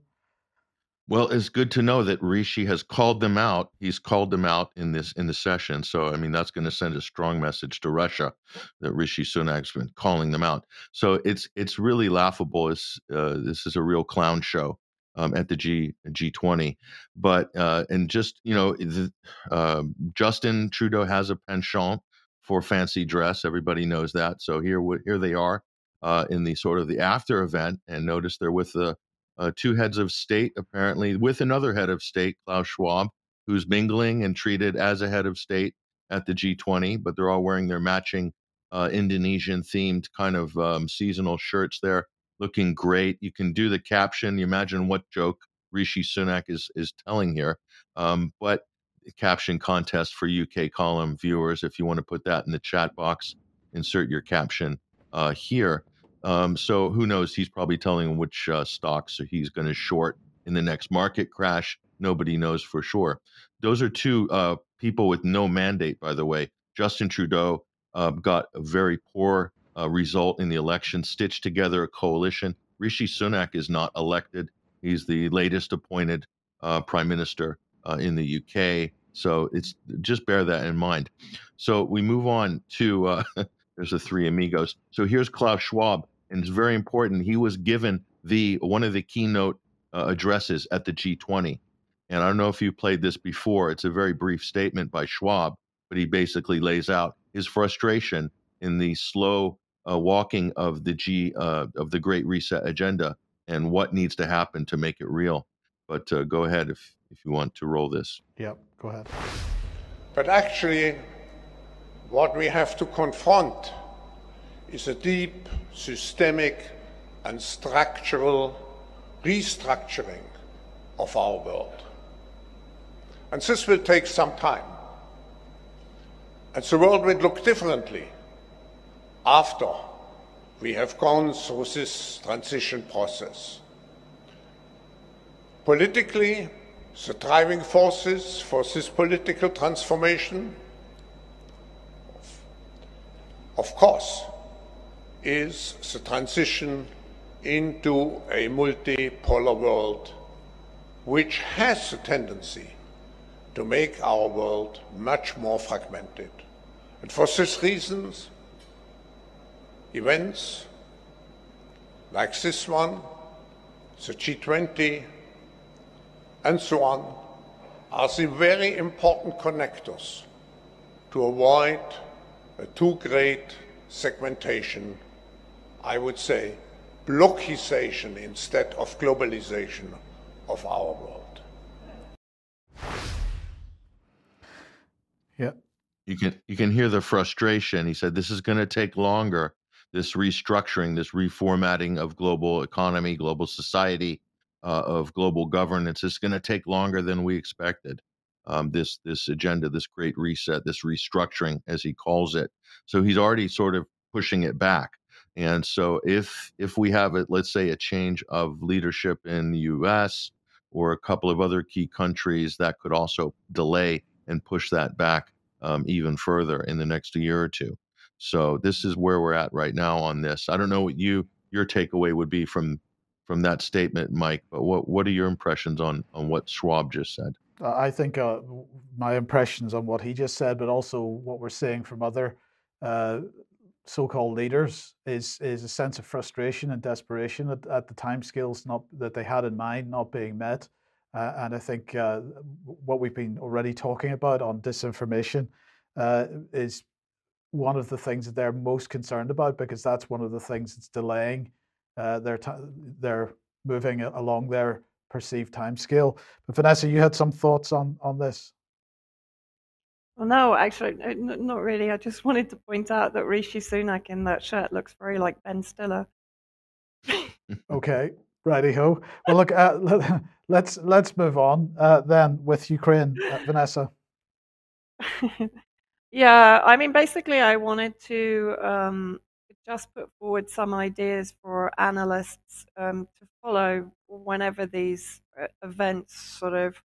Well, it's good to know that Rishi has called them out. He's called them out in this in the session. So I mean, that's going to send a strong message to Russia that Rishi Sunak's been calling them out. So it's it's really laughable. It's, uh, this is a real clown show um, at the G G20. But uh, and just you know, the, uh, Justin Trudeau has a penchant for fancy dress. Everybody knows that. So here here they are uh, in the sort of the after event, and notice they're with the uh, two heads of state, apparently, with another head of state, Klaus Schwab, who's mingling and treated as a head of state at the G20, but they're all wearing their matching uh, Indonesian themed kind of um, seasonal shirts there, looking great. You can do the caption. You imagine what joke Rishi Sunak is, is telling here. Um, but caption contest for UK column viewers, if you want to put that in the chat box, insert your caption uh, here. Um, so who knows? He's probably telling which uh, stocks he's going to short in the next market crash. Nobody knows for sure. Those are two uh, people with no mandate, by the way. Justin Trudeau uh, got a very poor uh, result in the election, stitched together a coalition. Rishi Sunak is not elected. He's the latest appointed uh, prime minister uh, in the UK. So it's just bear that in mind. So we move on to there's the three amigos. So here's Klaus Schwab and it's very important. He was given the one of the keynote uh, addresses at the G20, and I don't know if you played this before. It's a very brief statement by Schwab, but he basically lays out his frustration in the slow uh, walking of the G uh, of the Great Reset agenda and what needs to happen to make it real. But uh, go ahead if if you want to roll this. Yep, go ahead. But actually, what we have to confront is a deep, systemic, and structural restructuring of our world. And this will take some time. And the world will look differently after we have gone through this transition process. Politically, the driving forces for this political transformation, of course, is the transition into a multipolar world which has a tendency to make our world much more fragmented. And for these reasons, events like this one, the G20, and so on, are the very important connectors to avoid a too great segmentation, I would say, blockization instead of globalization of our world. Yeah. You can you can hear the frustration. He said this is going to take longer. This restructuring, this reformatting of global economy, global society, uh, of global governance is going to take longer than we expected. Um, this this agenda, this great reset, this restructuring, as he calls it. So he's already sort of pushing it back. And so if if we have it, let's say a change of leadership in the U.S. or a couple of other key countries, that could also delay and push that back um, even further in the next year or two. So this is where we're at right now on this. I don't know what you your takeaway would be from from that statement, Mike. But what what are your impressions on on what Schwab just said? I think uh, my impressions on what he just said, but also what we're seeing from other uh, so-called leaders, is is a sense of frustration and desperation at, at the timescales not that they had in mind not being met. Uh, and I think uh, what we've been already talking about on disinformation uh, is one of the things that they're most concerned about because that's one of the things that's delaying uh, they're they're moving along their perceived time scale. But Vanessa, you had some thoughts on on this. Well, no, actually, not really. I just wanted to point out that Rishi Sunak in that shirt looks very like Ben Stiller. okay, righty ho. Well, look, uh, let's let's move on uh, then with Ukraine, uh, Vanessa. Yeah, I mean, basically, I wanted to um, just put forward some ideas for analysts um, to follow whenever these uh, events sort of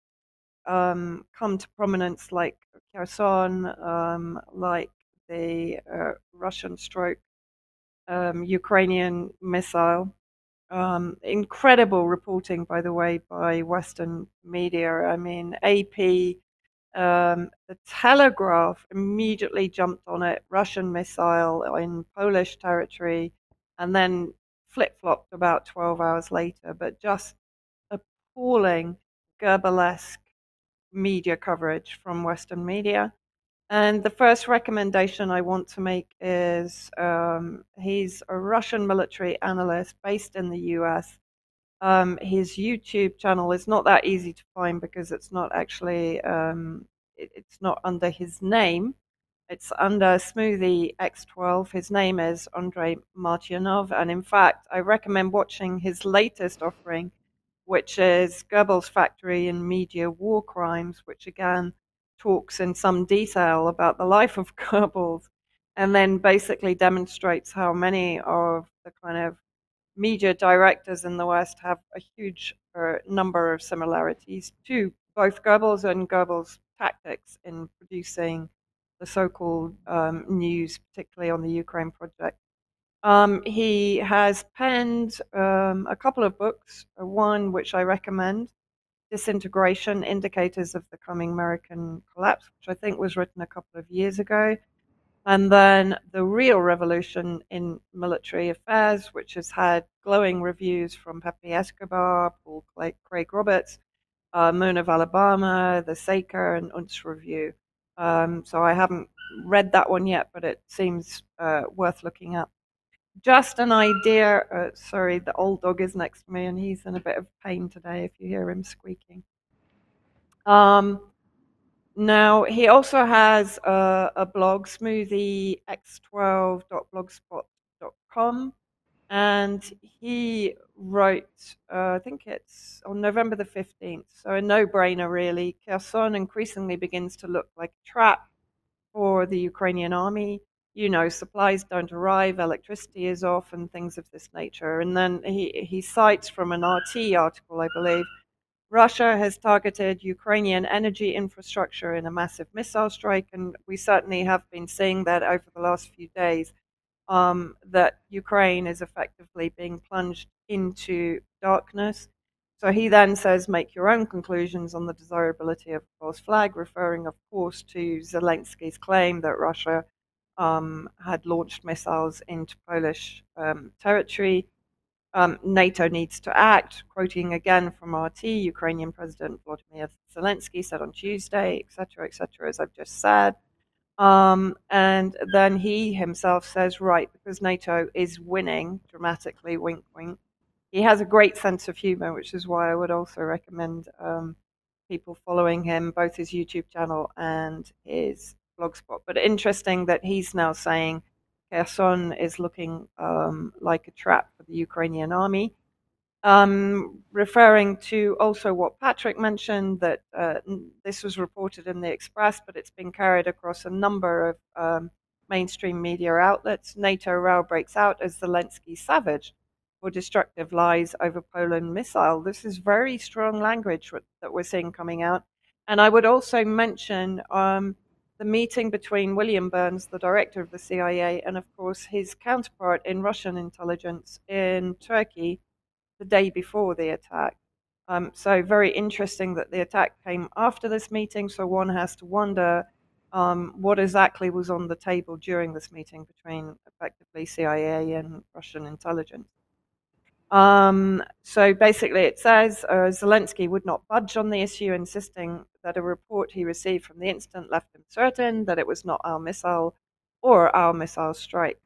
um, come to prominence, like Kherson, um, like the uh, Russian stroke um, Ukrainian missile. Um, incredible reporting, by the way, by Western media. I mean, AP um, the Telegraph immediately jumped on it, Russian missile in Polish territory, and then flip flopped about 12 hours later. But just appalling Goebbelsesque media coverage from Western media. And the first recommendation I want to make is um, he's a Russian military analyst based in the US um, his YouTube channel is not that easy to find because it's not actually um, it, it's not under his name. It's under Smoothie X12. His name is Andrei Martyanov, and in fact, I recommend watching his latest offering, which is Goebbels Factory and Media War Crimes, which again talks in some detail about the life of Goebbels, and then basically demonstrates how many of the kind of media directors in the West have a huge uh, number of similarities to both Goebbels and Goebbels' tactics in producing the so-called um, news, particularly on the Ukraine project. Um, he has penned um, a couple of books. Uh, one which I recommend, "Disintegration: Indicators of the Coming American Collapse," which I think was written a couple of years ago. And then The Real Revolution in Military Affairs, which has had glowing reviews from Pepe Escobar, Paul Craig Roberts, uh, Moon of Alabama, The Saker, and Unz Review. Um, so I haven't read that one yet, but it seems uh, worth looking at. Just an idea. Uh, sorry, the old dog is next to me, and he's in a bit of pain today. If you hear him squeaking. Um, now, he also has a, a blog, smoothiex12.blogspot.com, and he wrote, uh, I think it's on November the 15th, so a no brainer really. Kherson increasingly begins to look like a trap for the Ukrainian army. You know, supplies don't arrive, electricity is off, and things of this nature. And then he, he cites from an RT article, I believe Russia has targeted Ukrainian energy infrastructure in a massive missile strike, and we certainly have been seeing that over the last few days. Um, that Ukraine is effectively being plunged into darkness. So he then says, make your own conclusions on the desirability of a false flag, referring, of course, to Zelensky's claim that Russia um, had launched missiles into Polish um, territory. Um, NATO needs to act, quoting again from RT, Ukrainian President Vladimir Zelensky said on Tuesday, etc., etc., as I've just said. Um, and then he himself says, right, because NATO is winning dramatically, wink, wink. He has a great sense of humor, which is why I would also recommend um, people following him, both his YouTube channel and his blogspot. But interesting that he's now saying Kherson is looking um, like a trap for the Ukrainian army. Um, referring to also what Patrick mentioned, that uh, this was reported in the Express, but it's been carried across a number of um, mainstream media outlets. NATO row breaks out as Zelensky savage for destructive lies over Poland missile. This is very strong language that we're seeing coming out. And I would also mention um, the meeting between William Burns, the director of the CIA, and of course his counterpart in Russian intelligence in Turkey the day before the attack. Um, so, very interesting that the attack came after this meeting. So, one has to wonder um, what exactly was on the table during this meeting between effectively CIA and Russian intelligence. Um, so basically, it says uh, Zelensky would not budge on the issue, insisting that a report he received from the incident left him certain that it was not our missile or our missile strike.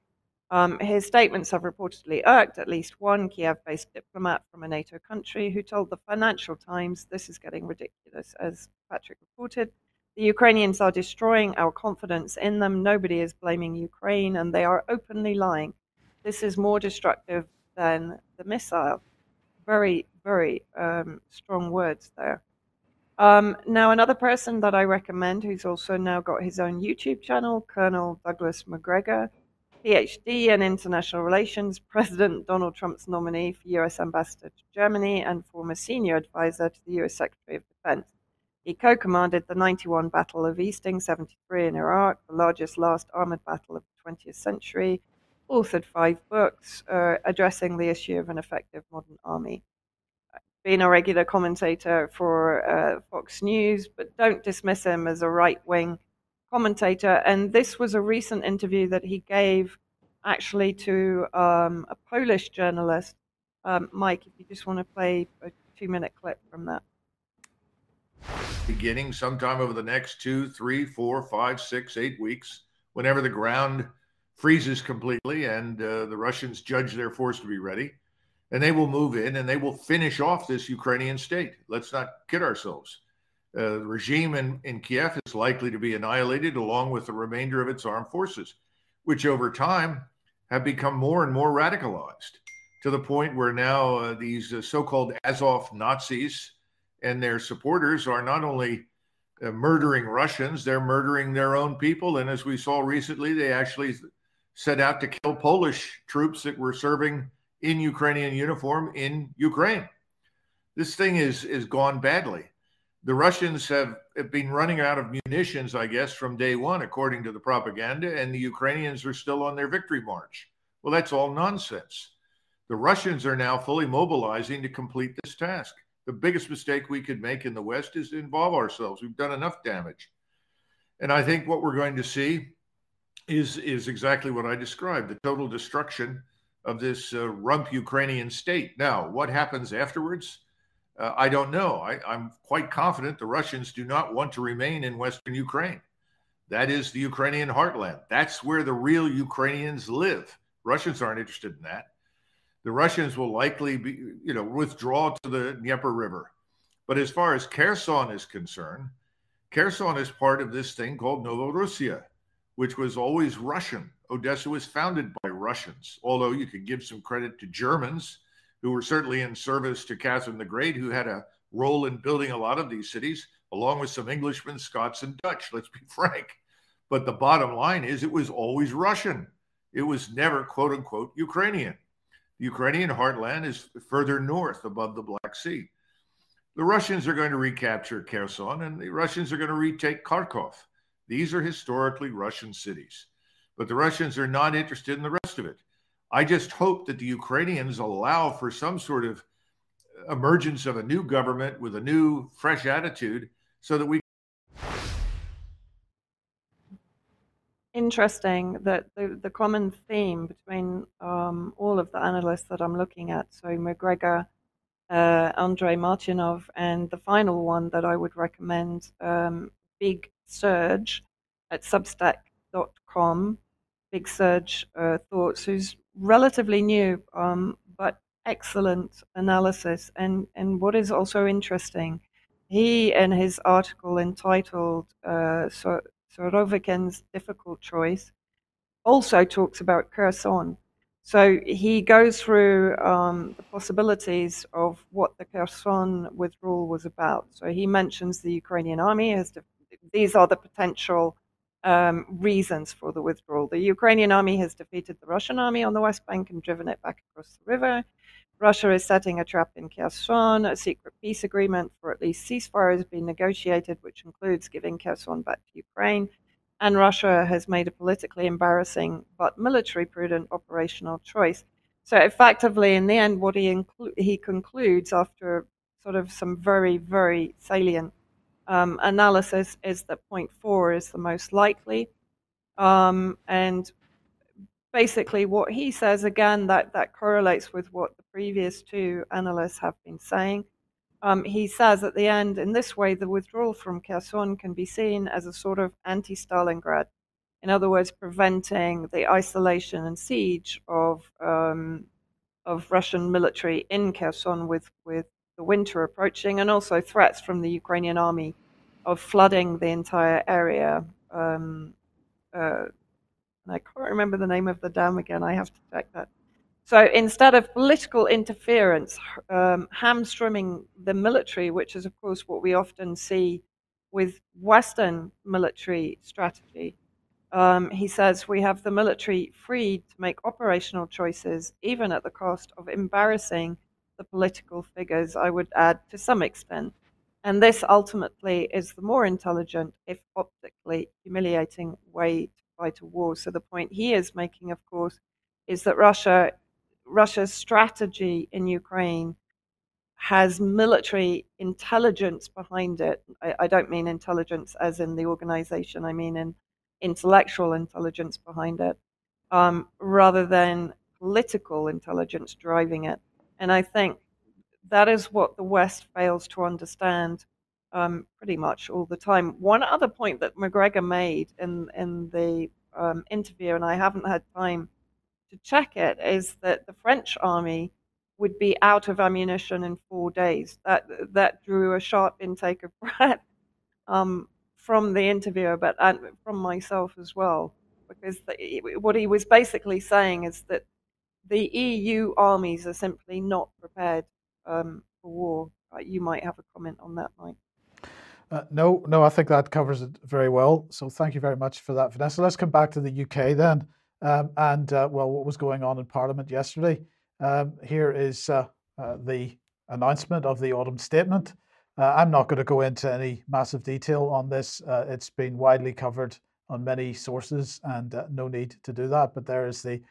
Um, his statements have reportedly irked at least one Kiev based diplomat from a NATO country who told the Financial Times this is getting ridiculous. As Patrick reported, the Ukrainians are destroying our confidence in them. Nobody is blaming Ukraine, and they are openly lying. This is more destructive than the missile. Very, very um, strong words there. Um, now, another person that I recommend who's also now got his own YouTube channel, Colonel Douglas Macgregor, PhD in International Relations, President Donald Trump's nominee for U.S. Ambassador to Germany, and former senior advisor to the U.S. Secretary of Defense. He co commanded the 91 Battle of Easting 73 in Iraq, the largest last armored battle of the 20th century, authored five books uh, addressing the issue of an effective modern army. Being a regular commentator for uh, Fox News, but don't dismiss him as a right wing commentator, and this was a recent interview that he gave actually to um, a Polish journalist. Um, Mike, if you just want to play a two minute clip from that. Beginning sometime over the next two, three, four, five, six, eight weeks, whenever the ground freezes completely and uh, the Russians judge their force to be ready, and they will move in and they will finish off this Ukrainian state. Let's not kid ourselves. Uh, the regime in, in Kiev is likely to be annihilated along with the remainder of its armed forces, which over time have become more and more radicalized to the point where now uh, these uh, so called Azov Nazis and their supporters are not only uh, murdering Russians, they're murdering their own people. And as we saw recently, they actually set out to kill Polish troops that were serving in Ukrainian uniform in Ukraine. This thing is, is gone badly the Russians have, have been running out of munitions, I guess, from day one, according to the propaganda, and the Ukrainians are still on their victory march. Well, that's all nonsense. The Russians are now fully mobilizing to complete this task. The biggest mistake we could make in the West is to involve ourselves. We've done enough damage. And I think what we're going to see is, is exactly what I described the total destruction of this uh, rump Ukrainian state. Now, what happens afterwards? Uh, I don't know. I, I'm quite confident the Russians do not want to remain in Western Ukraine. That is the Ukrainian heartland. That's where the real Ukrainians live. Russians aren't interested in that. The Russians will likely be, you know, withdraw to the Dnieper River. But as far as Kherson is concerned, Kherson is part of this thing called Novorossiya, which was always Russian. Odessa was founded by Russians, although you could give some credit to Germans who were certainly in service to Catherine the Great, who had a role in building a lot of these cities, along with some Englishmen, Scots, and Dutch, let's be frank. But the bottom line is it was always Russian. It was never, quote unquote, Ukrainian. The Ukrainian heartland is further north above the Black Sea. The Russians are going to recapture Kherson and the Russians are going to retake Kharkov. These are historically Russian cities. But the Russians are not interested in the rest of it. I just hope that the Ukrainians allow for some sort of emergence of a new government with a new, fresh attitude so that we interesting that the, the common theme between um, all of the analysts that I'm looking at, so Macgregor, uh, Andrei Martyanov, and the final one that I would recommend, um, Big Serge at substack.com, Big Serge uh, Thoughts, who's relatively new, um, but excellent analysis. And, and what is also interesting, he, in his article entitled uh, so, Surovikin's difficult choice, also talks about Kherson. So he goes through um, the possibilities of what the Kherson withdrawal was about. So he mentions the Ukrainian army as de- these are the potential um, reasons for the withdrawal. The Ukrainian army has defeated the Russian army on the West Bank and driven it back across the river. Russia is setting a trap in Kherson. A secret peace agreement for at least ceasefire has been negotiated, which includes giving Kherson back to Ukraine. And Russia has made a politically embarrassing but military prudent operational choice. So, effectively, in the end, what he, inclu- he concludes after sort of some very, very salient um, analysis is that point four is the most likely. Um, and basically what he says again that that correlates with what the previous two analysts have been saying um, he says at the end in this way the withdrawal from kherson can be seen as a sort of anti-stalingrad in other words preventing the isolation and siege of um, of russian military in kherson with with the winter approaching and also threats from the ukrainian army of flooding the entire area um, uh, and I can't remember the name of the dam again. I have to check that. So instead of political interference, um, hamstringing the military, which is, of course, what we often see with Western military strategy, um, he says we have the military freed to make operational choices, even at the cost of embarrassing the political figures, I would add, to some extent. And this ultimately is the more intelligent, if optically humiliating, way to fight a war. So the point he is making, of course, is that Russia, Russia's strategy in Ukraine has military intelligence behind it. I, I don't mean intelligence as in the organization. I mean in intellectual intelligence behind it, um, rather than political intelligence driving it. And I think that is what the West fails to understand um, pretty much all the time. One other point that Macgregor made in in the um, interview, and I haven't had time to check it, is that the French army would be out of ammunition in four days. That that drew a sharp intake of breath um, from the interviewer, but from myself as well, because the, what he was basically saying is that the EU armies are simply not prepared um, for war. You might have a comment on that, Mike. Uh, no, no, I think that covers it very well. So thank you very much for that, Vanessa. Let's come back to the UK then, um, and uh, well, what was going on in Parliament yesterday. Um, here is uh, uh the announcement of the autumn statement. Uh, I'm not going to go into any massive detail on this. Uh, it's been widely covered on many sources, and no need to do that. But there is the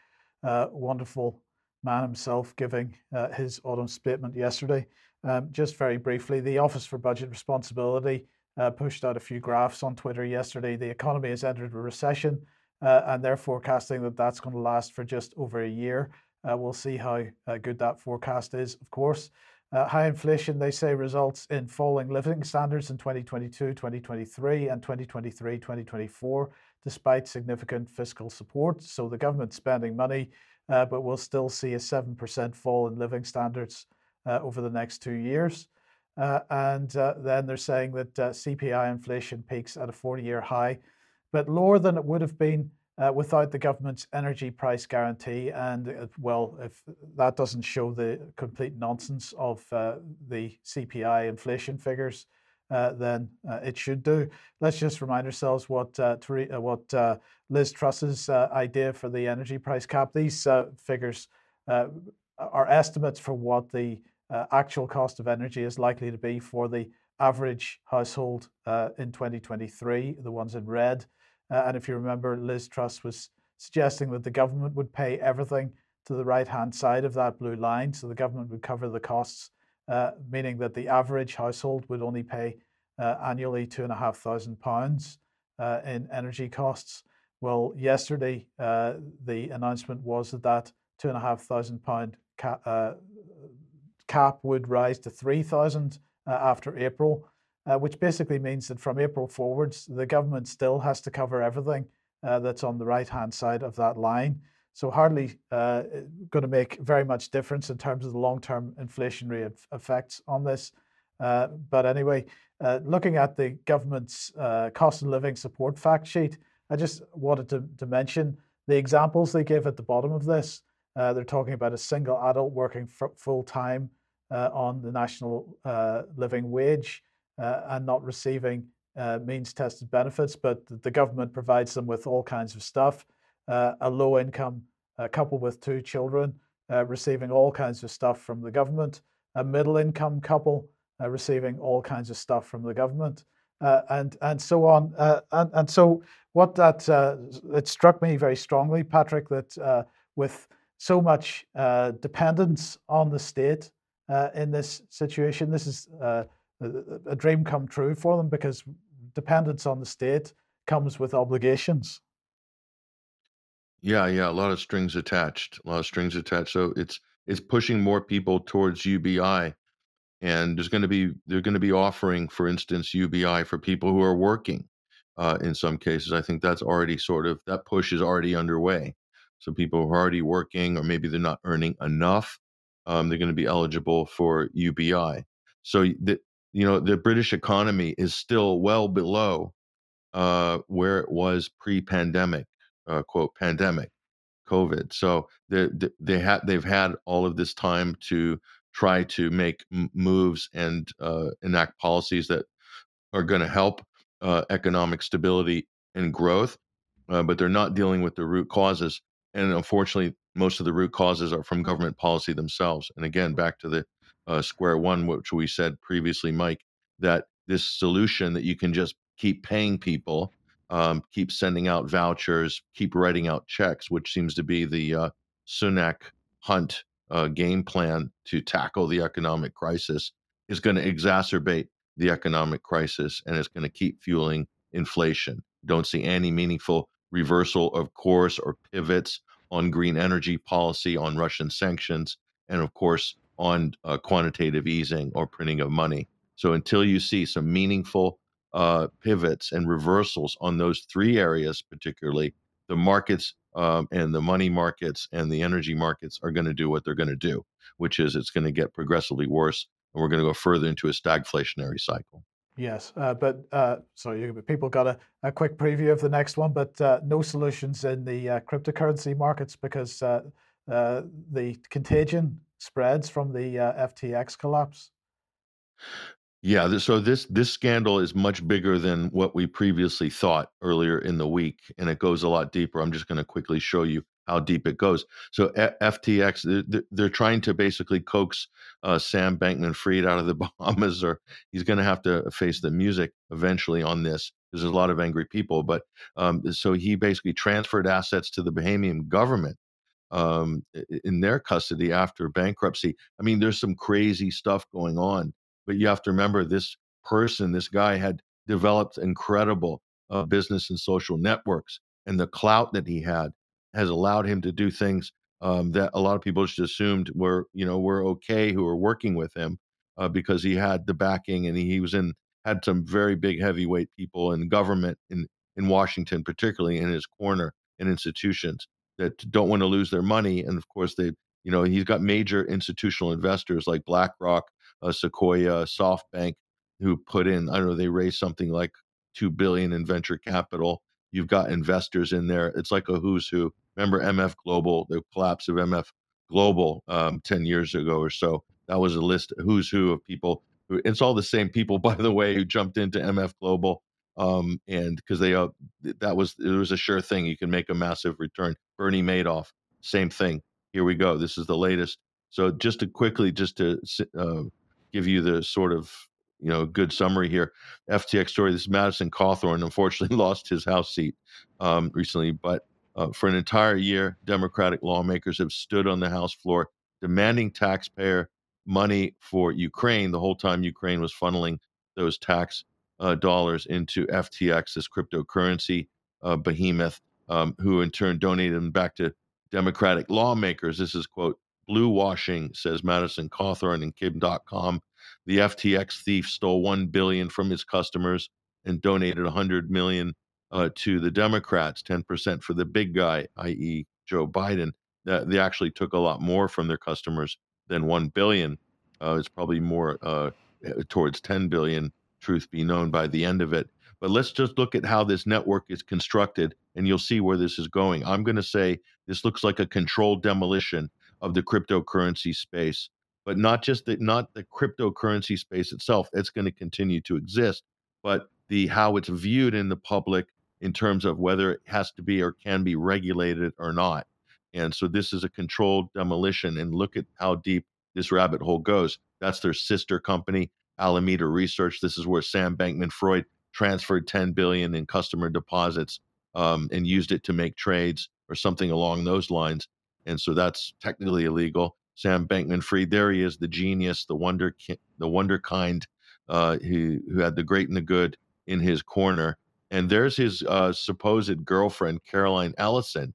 wonderful man himself giving his autumn statement yesterday. Um, just very briefly, the Office for Budget Responsibility uh, pushed out a few graphs on Twitter yesterday. The economy has entered a recession, uh, and they're forecasting that that's going to last for just over a year. Uh, we'll see how uh, good that forecast is, of course. Uh, high inflation, they say, results in falling living standards in 2022, 2023, and 2023, 2024, despite significant fiscal support. So the government's spending money, uh, but we'll still see a 7% fall in living standards uh, over the next two years. Uh, and uh, then they're saying that CPI inflation peaks at a 40 year high, but lower than it would have been uh, without the government's energy price guarantee. And uh, well, if that doesn't show the complete nonsense of uh, the CPI inflation figures, Uh, then uh, it should do. Let's just remind ourselves what uh, what Liz Truss's idea for the energy price cap. These figures are estimates for what the uh, actual cost of energy is likely to be for the average household uh, in 2023, the ones in red. Uh, and if you remember, Liz Truss was suggesting that the government would pay everything to the right hand side of that blue line. So the government would cover the costs uh, meaning that the average household would only pay uh, annually two and a half thousand pounds uh, in energy costs. Well, yesterday uh, the announcement was that that two and a half thousand pound cap, would rise to three thousand after April, which basically means that from April forwards, the government still has to cover everything that's on the right hand side of that line. So hardly uh, going to make very much difference in terms of the long-term inflationary effects on this. Uh, but anyway, uh, looking at the government's uh, cost of living support fact sheet, I just wanted to, to mention the examples they give at the bottom of this. Uh, they're talking about a single adult working full time uh, on the national living wage and not receiving means tested benefits, but the government provides them with all kinds of stuff a low income uh, couple with two children uh, receiving all kinds of stuff from the government, a middle income couple uh, receiving all kinds of stuff from the government, uh, and and so on. Uh, and and so what that it struck me very strongly, Patrick, that with so much dependence on the state in this situation, this is a, a dream come true for them because dependence on the state comes with obligations. Yeah, yeah, a lot of strings attached. A lot of strings attached. So it's it's pushing more people towards UBI, and there's going to be they're going to be offering, for instance, UBI for people who are working. Uh, in some cases, I think that's already sort of that push is already underway. So people who are already working, or maybe they're not earning enough, um, they're going to be eligible for UBI. So the you know the British economy is still well below uh, where it was pre-pandemic uh, quote pandemic, COVID. So they they had they've had all of this time to try to make m- moves and uh, enact policies that are going to help uh, economic stability and growth, uh, but they're not dealing with the root causes. And unfortunately, most of the root causes are from government policy themselves. And again, back to the uh, square one, which we said previously, Mike, that this solution that you can just keep paying people um, keep sending out vouchers, keep writing out checks, which seems to be the uh, Sunak Hunt uh, game plan to tackle the economic crisis, is going to exacerbate the economic crisis and it's going to keep fueling inflation. Don't see any meaningful reversal of course or pivots on green energy policy, on Russian sanctions, and of course on uh, quantitative easing or printing of money. So until you see some meaningful uh, pivots and reversals on those three areas, particularly the markets um, and the money markets and the energy markets are going to do what they're going to do, which is it's going to get progressively worse, and we're going to go further into a stagflationary cycle. Yes, uh, but uh, so you, people got a, a quick preview of the next one, but uh, no solutions in the uh, cryptocurrency markets because uh, uh, the contagion spreads from the FTX collapse. Yeah, th- so this this scandal is much bigger than what we previously thought earlier in the week, and it goes a lot deeper. I'm just going to quickly show you how deep it goes. So FTX, they're, they're trying to basically coax uh, Sam Bankman-Fried out of the Bahamas, or he's going to have to face the music eventually on this because there's a lot of angry people. But um, so he basically transferred assets to the Bahamian government um, in their custody after bankruptcy. I mean, there's some crazy stuff going on but you have to remember this person, this guy had developed incredible uh, business and social networks, and the clout that he had has allowed him to do things um, that a lot of people just assumed were, you know, were okay who were working with him uh, because he had the backing and he, was in had some very big heavyweight people in government in in Washington, particularly in his corner and institutions that don't want to lose their money. And of course, they, you know, he's got major institutional investors like BlackRock uh, Sequoia, SoftBank, who put in, I don't know, they raised something like two billion in venture capital. You've got investors in there. It's like a who's who. Remember MF Global, the collapse of MF Global um, 10 years ago or so. That was a list who's who of people. Who, it's all the same people, by the way, who jumped into MF Global. Um, and because they, uh, that was, it was a sure thing. You can make a massive return. Bernie Madoff, same thing. Here we go. This is the latest. So just to quickly, just to uh, give you the sort of you know good summary here. FTX story. This Madison Cawthorn unfortunately lost his House seat um, recently, but uh, for an entire year, Democratic lawmakers have stood on the House floor demanding taxpayer money for Ukraine the whole time Ukraine was funneling those tax uh, dollars into FTX, this cryptocurrency uh, behemoth, um, who in turn donated them back to Democratic lawmakers. This is, quote, blue washing, says Madison Cawthorn and Kim Dotcom. The FTX thief stole 1 billion from his customers and donated 100 million uh, to the Democrats, 10% for the big guy, i.e., Joe Biden. Uh, they actually took a lot more from their customers than 1 billion. Uh, it's probably more uh, towards 10 billion, truth be known, by the end of it. But let's just look at how this network is constructed, and you'll see where this is going. I'm going to say this looks like a controlled demolition of the cryptocurrency space, but not just the not the cryptocurrency space itself. It's going to continue to exist, but the how it's viewed in the public in terms of whether it has to be or can be regulated or not. And so this is a controlled demolition. And look at how deep this rabbit hole goes. That's their sister company, Alameda Research. This is where Sam Bankman Fried transferred 10 billion in customer deposits um, and used it to make trades or something along those lines. And so that's technically illegal. Sam Bankman Fried, there he is, the genius, the wonder, the wonder kind, uh, who who had the great and the good in his corner. And there's his uh, supposed girlfriend, Caroline Ellison,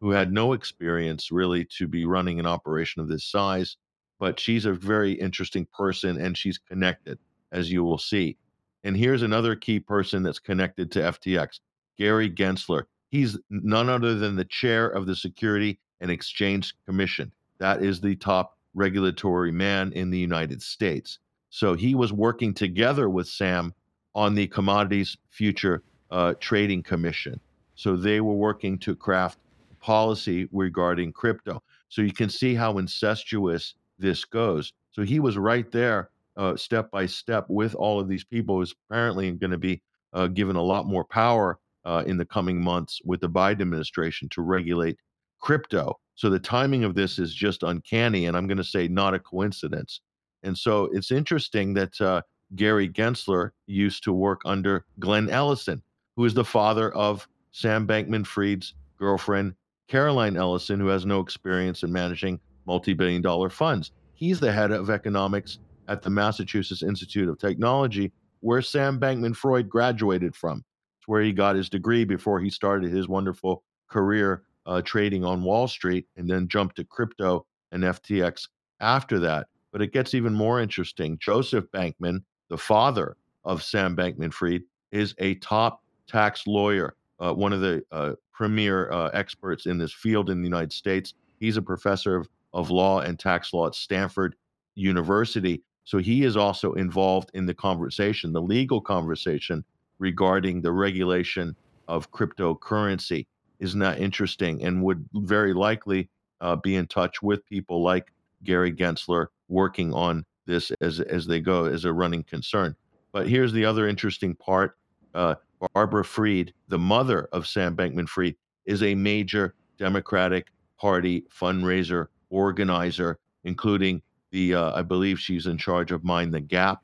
who had no experience really to be running an operation of this size. But she's a very interesting person and she's connected, as you will see. And here's another key person that's connected to FTX Gary Gensler. He's none other than the chair of the Security and Exchange Commission. That is the top regulatory man in the United States. So he was working together with Sam on the Commodities Future uh, Trading Commission. So they were working to craft policy regarding crypto. So you can see how incestuous this goes. So he was right there, uh, step by step, with all of these people. Is apparently going to be uh, given a lot more power uh, in the coming months with the Biden administration to regulate crypto. So the timing of this is just uncanny, and I'm going to say not a coincidence. And so it's interesting that uh, Gary Gensler used to work under Glenn Ellison, who is the father of Sam Bankman Fried's girlfriend, Caroline Ellison, who has no experience in managing multi billion dollar funds. He's the head of economics at the Massachusetts Institute of Technology, where Sam Bankman Fried graduated from. It's where he got his degree before he started his wonderful career uh, trading on Wall Street and then jumped to crypto and FTX after that. But it gets even more interesting. Joseph Bankman, the father of Sam Bankman Fried, is a top tax lawyer, uh, one of the uh, premier uh, experts in this field in the United States. He's a professor of, of law and tax law at Stanford University. So he is also involved in the conversation, the legal conversation regarding the regulation of cryptocurrency. Isn't that interesting? And would very likely uh, be in touch with people like Gary Gensler working on this as as they go as a running concern. But here's the other interesting part: uh, Barbara Fried, the mother of Sam Bankman-Fried, is a major Democratic Party fundraiser organizer, including the uh, I believe she's in charge of Mind the Gap,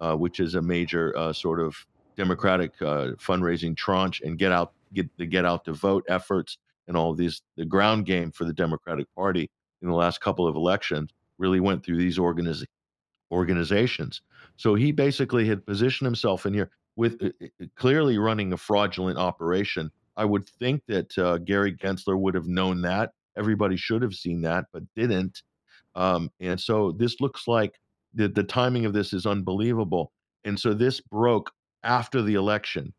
uh, which is a major uh, sort of Democratic uh, fundraising tranche, and get out get the get out to vote efforts and all these the ground game for the Democratic Party in the last couple of elections really went through these organiz- organizations. So he basically had positioned himself in here with uh, uh, clearly running a fraudulent operation. I would think that uh, Gary Gensler would have known that. Everybody should have seen that, but didn't. Um, and so this looks like the, the timing of this is unbelievable. And so this broke after the election.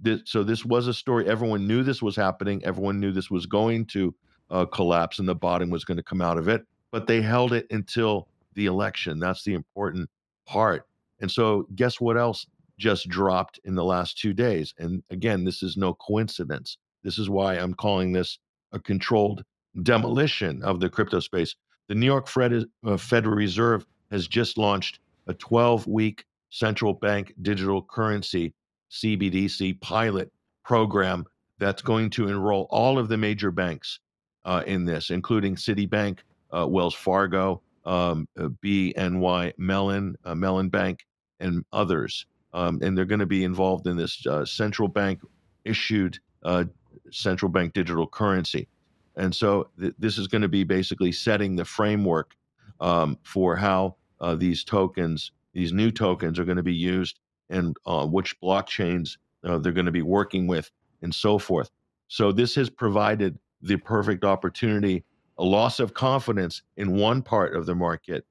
This, so this was a story. Everyone knew this was happening. Everyone knew this was going to uh, collapse and the bottom was going to come out of it. But they held it until the election. That's the important part. And so, guess what else just dropped in the last two days? And again, this is no coincidence. This is why I'm calling this a controlled demolition of the crypto space. The New York uh, Federal Reserve has just launched a 12 week central bank digital currency CBDC pilot program that's going to enroll all of the major banks uh, in this, including Citibank, uh, Wells Fargo, um, uh, BNY Mellon, uh, Mellon Bank, and others. Um, and they're going to be involved in this uh, central bank issued uh, central bank digital currency. And so th- this is going to be basically setting the framework um, for how these tokens, these new tokens, are going to be used and uh, which blockchains uh, they're going to be working with, and so forth. So this has provided the perfect opportunity, a loss of confidence in one part of the market,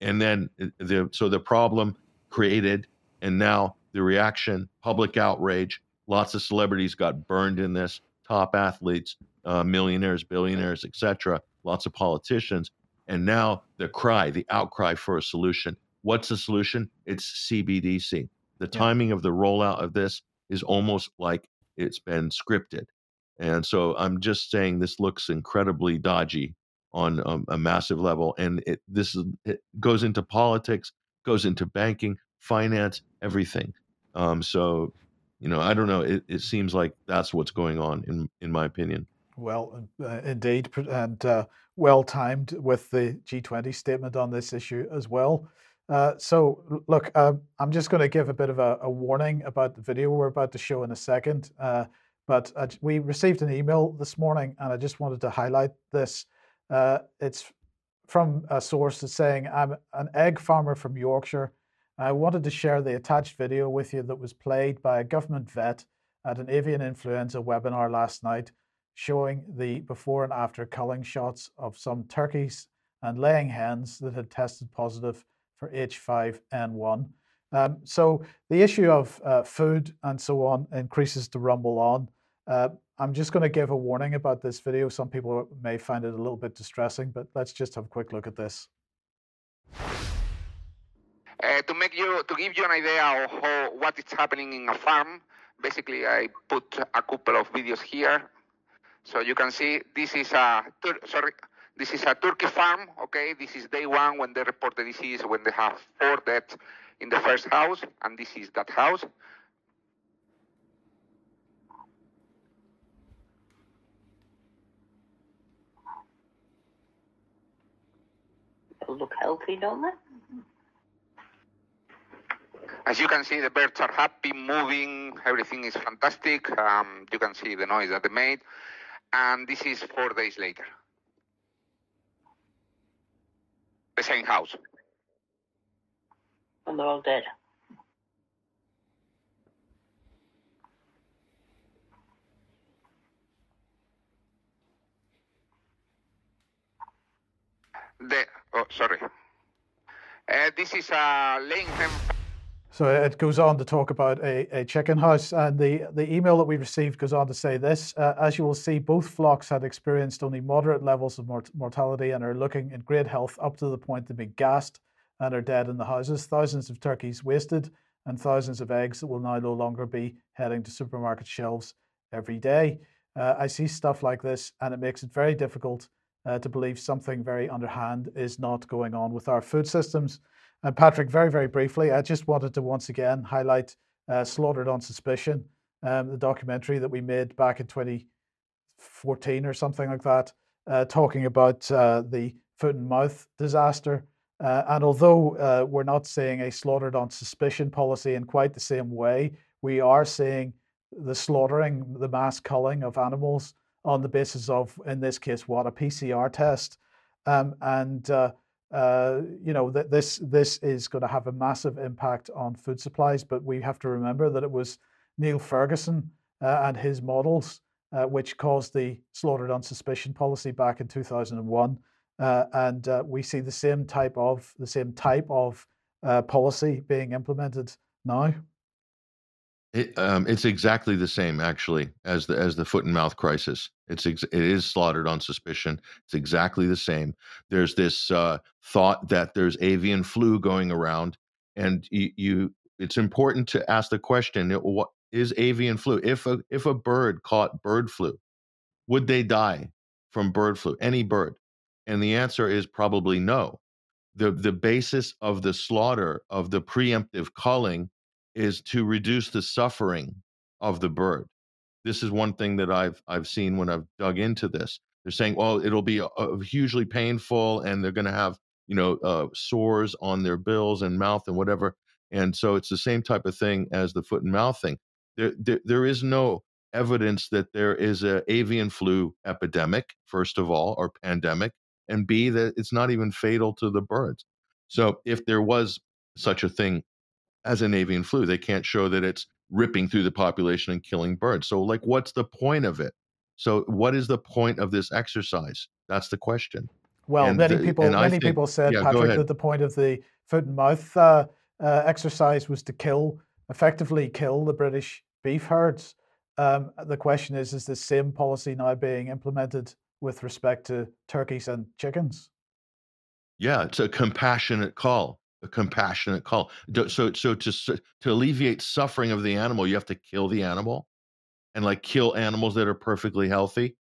and then uh, the so the problem created, and now the reaction, public outrage. Lots of celebrities got burned in this. Top athletes, uh, millionaires, billionaires, etc. Lots of politicians, and now the cry, the outcry for a solution. What's the solution? It's CBDC. The yeah. timing of the rollout of this is almost like it's been scripted. And so I'm just saying this looks incredibly dodgy on a, a massive level. And it, this is, it goes into politics, goes into banking, finance, everything. Um, so, you know, I don't know. It, it seems like that's what's going on, in in my opinion. Well, uh, indeed, and uh, well timed with the G20 statement on this issue as well. Uh, so, look, uh, I'm just going to give a bit of a, a, warning about the video we're about to show in a second. Uh, but we received an email this morning, and I just wanted to highlight this. Uh, it's from a source that's saying, I'm an egg farmer from Yorkshire. I wanted to share the attached video with you that was played by a government vet at an avian influenza webinar last night, showing the before and after culling shots of some turkeys and laying hens that had tested positive for H5N1. Um, so the issue of uh, food and so on increases to rumble on. Uh, I'm just going to give a warning about this video. Some people may find it a little bit distressing, but let's just have a quick look at this. Uh, to make you to give you an idea of how, what is happening in a farm, basically I put a couple of videos here, so you can see this is a sorry this is a turkey farm, okay? This is day one when they report the disease, when they have four deaths in the first house, and this is that house. They look healthy, don't they? As you can see, the birds are happy, moving, everything is fantastic. Um, you can see the noise that they made. And this is four days later. The same house. And they're all dead. The, oh, sorry. Uh, this is a hen so it goes on to talk about a, a chicken house. And the, the email that we received goes on to say this uh, As you will see, both flocks had experienced only moderate levels of mort- mortality and are looking in great health up to the point of being gassed and are dead in the houses. Thousands of turkeys wasted and thousands of eggs that will now no longer be heading to supermarket shelves every day. Uh, I see stuff like this and it makes it very difficult uh, to believe something very underhand is not going on with our food systems. And Patrick, very, very briefly, I just wanted to once again highlight uh, Slaughtered on Suspicion, um, the documentary that we made back in 2014 or something like that, uh, talking about uh, the foot and mouth disaster. Uh, and although uh, we're not seeing a slaughtered on suspicion policy in quite the same way, we are seeing the slaughtering, the mass culling of animals on the basis of, in this case, what a PCR test. Um, and uh, uh, you know that this this is going to have a massive impact on food supplies. But we have to remember that it was Neil Ferguson uh, and his models uh, which caused the slaughtered on suspicion policy back in 2001, uh, and uh, we see the same type of the same type of policy being implemented now. It, um, it's exactly the same, actually, as the as the foot and mouth crisis. It's ex- it is slaughtered on suspicion. It's exactly the same. There's this uh, thought that there's avian flu going around, and you, you it's important to ask the question: What is avian flu? If a if a bird caught bird flu, would they die from bird flu? Any bird? And the answer is probably no. The the basis of the slaughter of the preemptive culling is to reduce the suffering of the bird. This is one thing that I've I've seen when I've dug into this. They're saying, well, it'll be uh, hugely painful, and they're going to have you know uh, sores on their bills and mouth and whatever. And so it's the same type of thing as the foot and mouth thing. There, there, there is no evidence that there is a avian flu epidemic, first of all, or pandemic, and B that it's not even fatal to the birds. So if there was such a thing as an avian flu, they can't show that it's ripping through the population and killing birds. So, like, what's the point of it? So, what is the point of this exercise? That's the question. Well, And many the- people many think- people said, yeah, Patrick, that the point of the foot and mouth uh, uh, exercise was to kill, effectively kill the British beef herds. Um, the question is, is the same policy now being implemented with respect to turkeys and chickens? Yeah, it's a compassionate call. A compassionate call. So, so to to alleviate suffering of the animal, you have to kill the animal, and like kill animals that are perfectly healthy.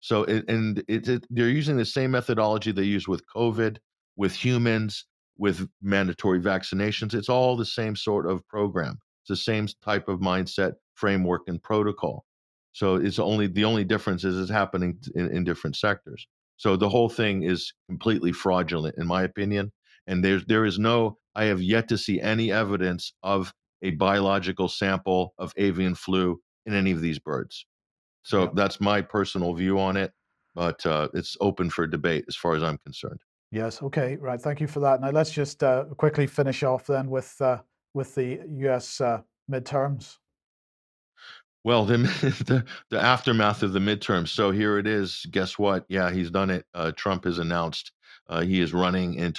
So, it, and it, it, they're using the same methodology they use with COVID, with humans, with mandatory vaccinations. It's all the same sort of program. It's the same type of mindset, framework, and protocol. So it's only the only difference is it's happening in, in different sectors. So the whole thing is completely fraudulent, in my opinion. And there's there is no I have yet to see any evidence of a biological sample of avian flu in any of these birds. So that's my personal view on it, but uh, it's open for debate as far as I'm concerned. Yes. Okay. Right. Thank you for that. Now let's just uh, quickly finish off then with uh, with the U.S. Uh, midterms. Well, the, the the aftermath of the midterms. So here it is. Guess what? Yeah, he's done it. Uh, Trump has announced uh, he is running in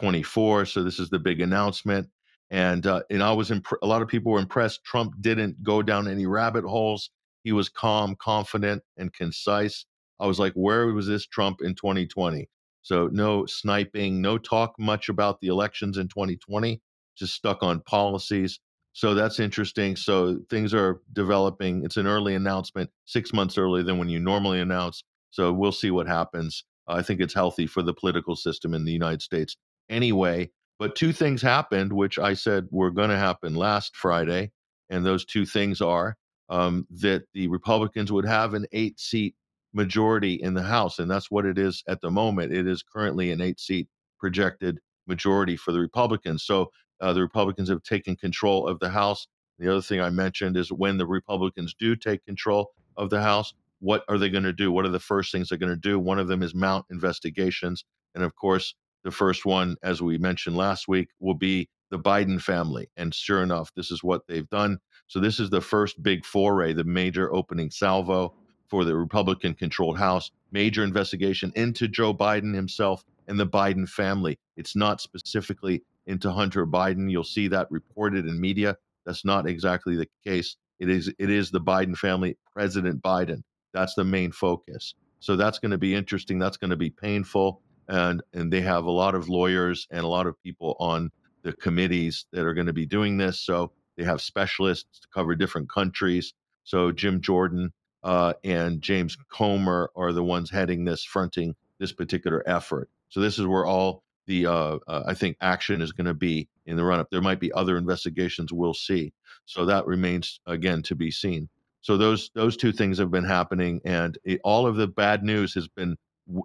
2024. So this is the big announcement. And uh, and I was imp- a lot of people were impressed. Trump didn't go down any rabbit holes. He was calm, confident, and concise. I was like, where was this Trump in 2020? So no sniping, no talk much about the elections in 2020. Just stuck on policies. So that's interesting. So things are developing. It's an early announcement, six months earlier than when you normally announce. So we'll see what happens. I think it's healthy for the political system in the United States anyway. But two things happened, which I said were going to happen last Friday. And those two things are um, that the Republicans would have an eight seat majority in the House. And that's what it is at the moment. It is currently an eight seat projected majority for the Republicans. So uh, the Republicans have taken control of the House. The other thing I mentioned is when the Republicans do take control of the House, what are they going to do? What are the first things they're going to do? One of them is mount investigations. And of course, the first one, as we mentioned last week, will be the Biden family. And sure enough, this is what they've done. So this is the first big foray, the major opening salvo for the Republican controlled House, major investigation into Joe Biden himself and the Biden family. It's not specifically into Hunter Biden. You'll see that reported in media. That's not exactly the case. It is it is the Biden family, President Biden. That's the main focus. So that's going to be interesting. That's going to be painful. And and they have a lot of lawyers and a lot of people on the committees that are going to be doing this. So they have specialists to cover different countries. So Jim Jordan uh, and James Comer are the ones heading this, fronting this particular effort. So this is where all the uh, uh, I think action is going to be in the run up. There might be other investigations. We'll see. So that remains again to be seen. So those those two things have been happening, and it, all of the bad news has been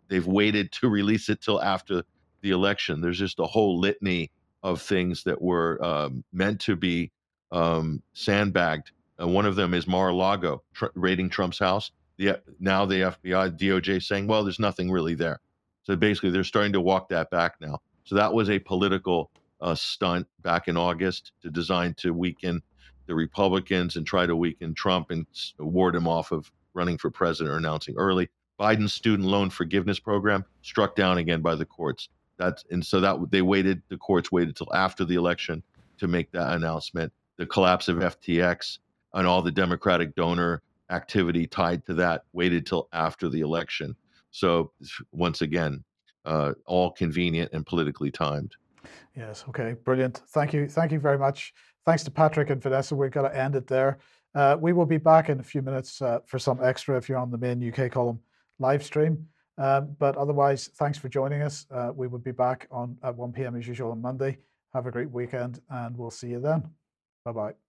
they've waited to release it till after the election. There's just a whole litany of things that were um, meant to be um, sandbagged. Uh, one of them is Mar-a-Lago tr- raiding Trump's house. The, now the FBI, DOJ saying, well, there's nothing really there. So basically, they're starting to walk that back now. So that was a political uh, stunt back in August to design to weaken the Republicans and try to weaken Trump and ward him off of running for president or announcing early. Biden's student loan forgiveness program struck down again by the courts. That's and so that they waited. The courts waited till after the election to make that announcement. The collapse of FTX and all the Democratic donor activity tied to that waited till after the election. So once again, uh, all convenient and politically timed. Yes. Okay. Brilliant. Thank you. Thank you very much. Thanks to Patrick and Vanessa. We've got to end it there. Uh, we will be back in a few minutes uh, for some extra if you're on the main UK column live stream. Um, but otherwise, thanks for joining us. Uh, we will be back on at 1 p.m. as usual on Monday. Have a great weekend, and we'll see you then. Bye bye.